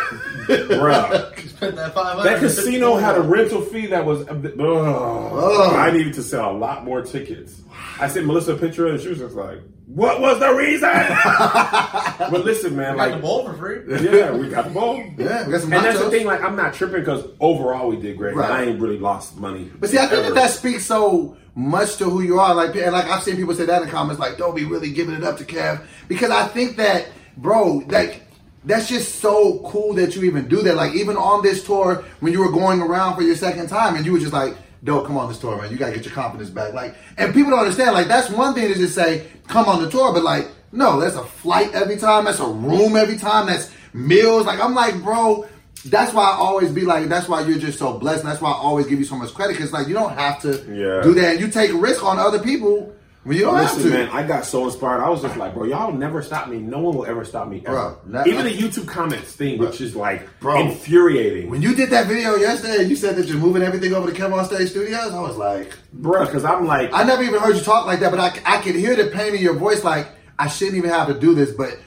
bruh, Spent that 500 that casino had a rental fee that was. Uh, ugh, I needed to sell a lot more tickets. I sent Melissa a picture and she was just like, "What was the reason?" but listen, man, Got like, the bowl for free. yeah, we got the bowl. Yeah, we got some and that's the thing. Like, I'm not tripping because overall we did great. Right. I ain't really lost money. But see, I think that that speaks so much to who you are. Like, and like I've seen people say that in comments, like, "Don't be really giving it up to Kev," because I think that, bro, like. That's just so cool that you even do that. Like even on this tour, when you were going around for your second time, and you were just like, "Dope, come on this tour, man. You gotta get your confidence back." Like, and people don't understand. Like that's one thing to just say, "Come on the tour," but like, no, that's a flight every time. That's a room every time. That's meals. Like I'm like, bro, that's why I always be like, that's why you're just so blessed. And that's why I always give you so much credit because like you don't have to Yeah. do that, and you take risk on other people when you don't Listen, have to. man, I got so inspired. I was just like, bro, y'all never stop me. No one will ever stop me. Ever. Bro, that- Even the YouTube comments thing, which is like Bro. infuriating, When you did that video yesterday, and you said that you're moving everything over to KevOnStage Studios. I was like, bro. Because I'm like, I never even heard you talk like that, but I, I could hear the pain in your voice. Like I shouldn't even have to do this, but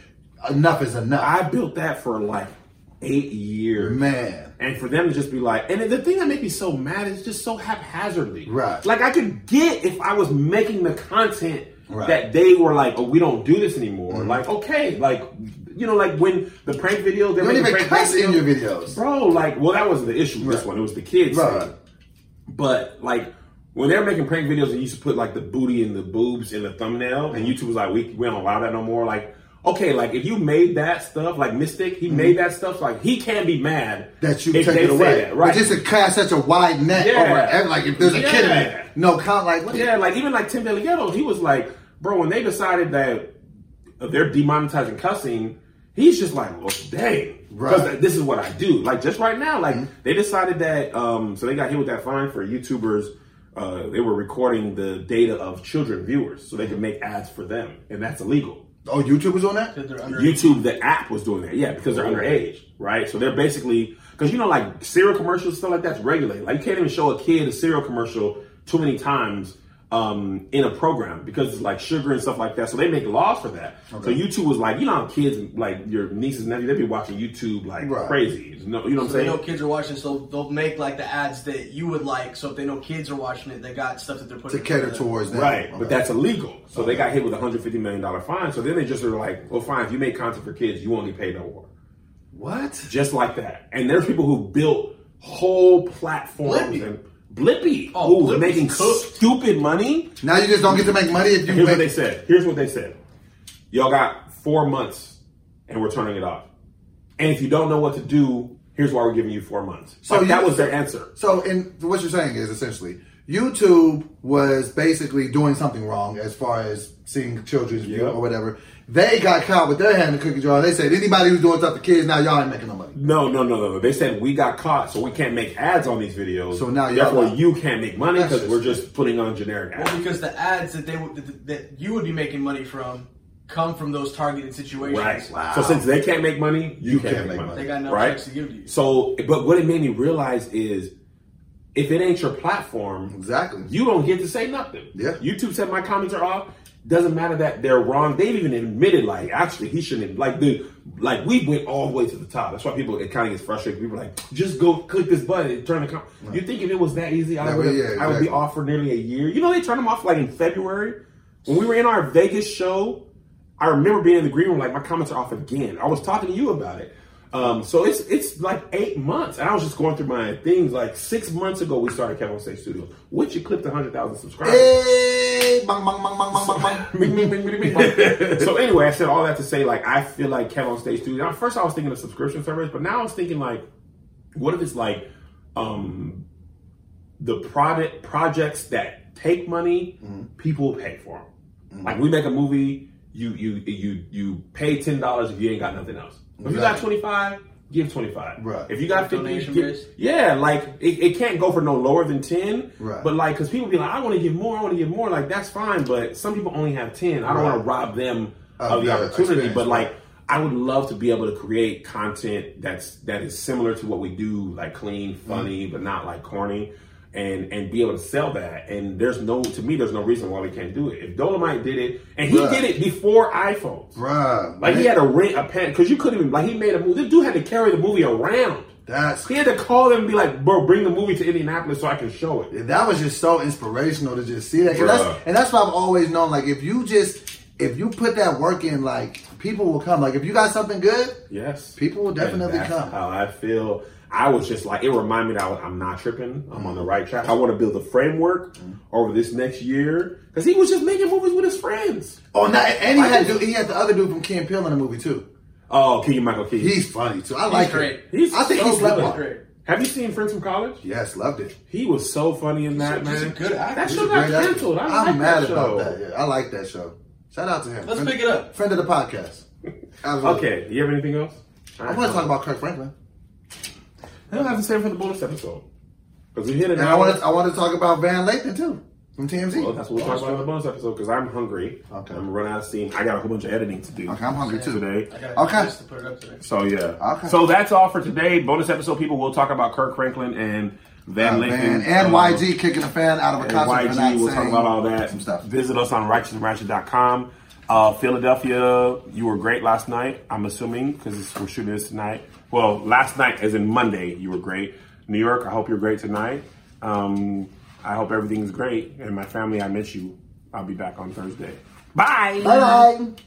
enough is enough. I built that for like eight years. Man. And for them to just be like, and the thing that makes me so mad is just so haphazardly. Right. Like I could get if I was making the content Right. Mm-hmm. that they were like, oh, we don't do this anymore. Like, okay, like, you know, like when the prank video, they're don't even cuss in your videos. Bro, like, well, that wasn't the issue with this one. It was the kids. Right. thing. But like when they were making prank videos and used to put like the booty and the boobs in the thumbnail, and YouTube was like, we, we don't allow that no more. Like, okay, like if you made that stuff, like Mystic, he made that stuff, like he can't be mad Mm-hmm. That you take it away. that, right? But just to cast such a wide net Yeah. over every, like if there's a kid in Yeah. it, no count like what Yeah, like even like Tim DeLaGhetto, he was like, bro, when they decided that they're demonetizing cussing, he's just like, well, dang, because Right. this is what I do. Like just right now, like they decided that, um, so they got hit with that fine for YouTubers. Uh, they were recording the data of children viewers, so they could make ads for them, and that's illegal. Oh, YouTube was on that? YouTube, the app was doing that, yeah, because they're underage, right? So they're basically because you know, like cereal commercials stuff like that's regulated. Like you can't even show a kid a cereal commercial too many times um, in a program because it's like sugar and stuff like that. So they make laws for that. So YouTube was like, you know, how kids like your nieces and nephews, they be watching YouTube like Right. crazy. You know, you know what I'm So they saying? know kids are watching, so they'll make like the ads that you would like. So if they know kids are watching it, they got stuff that they're putting To cater towards them. Right, Okay. but that's illegal. So they got hit with a hundred fifty million dollar fine. So then they just are like, well, fine. If you make content for kids, you only pay get paid no more. What? just like that. And there's people who built whole platforms and Blippi, Oh, who's Blippi's making cooked. stupid money. Now you just don't get to make money if you Here's make what they said. Here's what they said. Y'all got four months, and we're turning it off. And if you don't know what to do, here's why we're giving you four months. So So that was their answer. So, and what you're saying is essentially YouTube was basically doing something wrong as far as seeing children's view or whatever. They got caught with their hand in the cookie jar. They said anybody who's doing stuff to kids now, y'all ain't making no money. No, no, no, no, no. They said we got caught, so we can't make ads on these videos. So now y'all therefore out. you can't make money because we're just putting on generic ads. Well, because the ads that they would that, that you would be making money from come from those targeted situations. Right. Wow. So since they can't make money, you, can't, make money. They got enough right? checks to give to you. So, but what it made me realize is, if it ain't your platform, Exactly. you don't get to say nothing. Yeah. YouTube said my comments are off. Doesn't matter that they're wrong. They've even admitted, like, actually, he shouldn't. Like the, like we went all the way to the top. That's why people it kind of gets frustrated. People are like, just go click this button and turn the. Com-. You think if it was that easy, I would, way, yeah, I would be off for nearly a year. You know, they turned them off like in February when we were in our Vegas show. I remember being in the green room, like my comments are off again. I was talking to you about it. Um, so it's it's like eight months, and I was just going through my things. Like six months ago, we started KevOnStage Studios, which hundred thousand subscribers. Hey, bang, bang, bang, bang, so anyway, I said all that to say, like, I feel like KevOnStage Studio. At first, I was thinking of subscription service, but now I was thinking like, what if it's like, um, the product projects that take money, people pay for them. Like we make a movie, you you you you pay ten dollars if you ain't got nothing else. If you got twenty five, give twenty five. Right. If you got fifty, Donation give- yeah, like it, it can't go for no lower than ten. Right. But like, because people be like, I want to give more, I want to give more. Like that's fine, but some people only have ten. I don't want to rob them Of of the the opportunity. experience, But like. I would love to be able to create content that's that is similar to what we do, like clean, Mm-hmm. funny, but not like corny. And, and be able to sell that, and there's no to me there's no reason why we can't do it. If Dolomite did it, and he Right. did it before iPhones, Bruh. like he had a rent a pen because you couldn't even like he made a movie. This dude had to carry the movie around. That's He had to call them and be like, "Bro, bring the movie to Indianapolis so I can show it." that was just so inspirational to just see that. Bruh. that's, and that's what I've always known. Like if you just if you put that work in, like people will come. Like if you got something good, Yes, People will definitely And that's come. How I feel. I was just like it reminded me that I was, I'm not tripping. I'm on the right track. I want to build a framework mm-hmm. over this next year because he was just making movies with his friends. oh, now, and he had dude, he had the other dude from Key & Peele in the movie too. Oh, Keegan Michael Key. He's funny too. I like great. him. He's I think so he's slept good. on. Great. Have you seen Friends from College? Yes, loved it. He was so funny in that he's man. a good actor. That show got canceled. I I'm like mad that about that. Yeah, I like that show. Shout out to him. Let's friend, pick it up. Friend of the podcast. Absolutely. Okay, you have anything else? I want to talk about Kirk Franklin, I don't have to say for the bonus episode because we hit it. and I want to I want to talk about Van Lathan too from TMZ. Well, that's what we'll talk about in the bonus episode because I'm hungry. Okay. I'm running out of steam. I got a whole bunch of editing to do. Okay, I'm hungry too. today. I got Okay. okay. to put it up today. So yeah. Okay. So that's all for today. Bonus episode, people. We'll talk about Kirk Franklin and Van Uh, Lathan and YG kicking a fan out of a and concert for YG. We'll talk about all that. Some stuff. Visit us on righteousandratchet.com. Uh, Philadelphia, you were great last night. I'm assuming because we're shooting this tonight. Well, last night, as in Monday, you were great. New York, I hope you're great tonight. Um, I hope everything's great. And my family, I miss you. I'll be back on Thursday. Bye. Bye bye.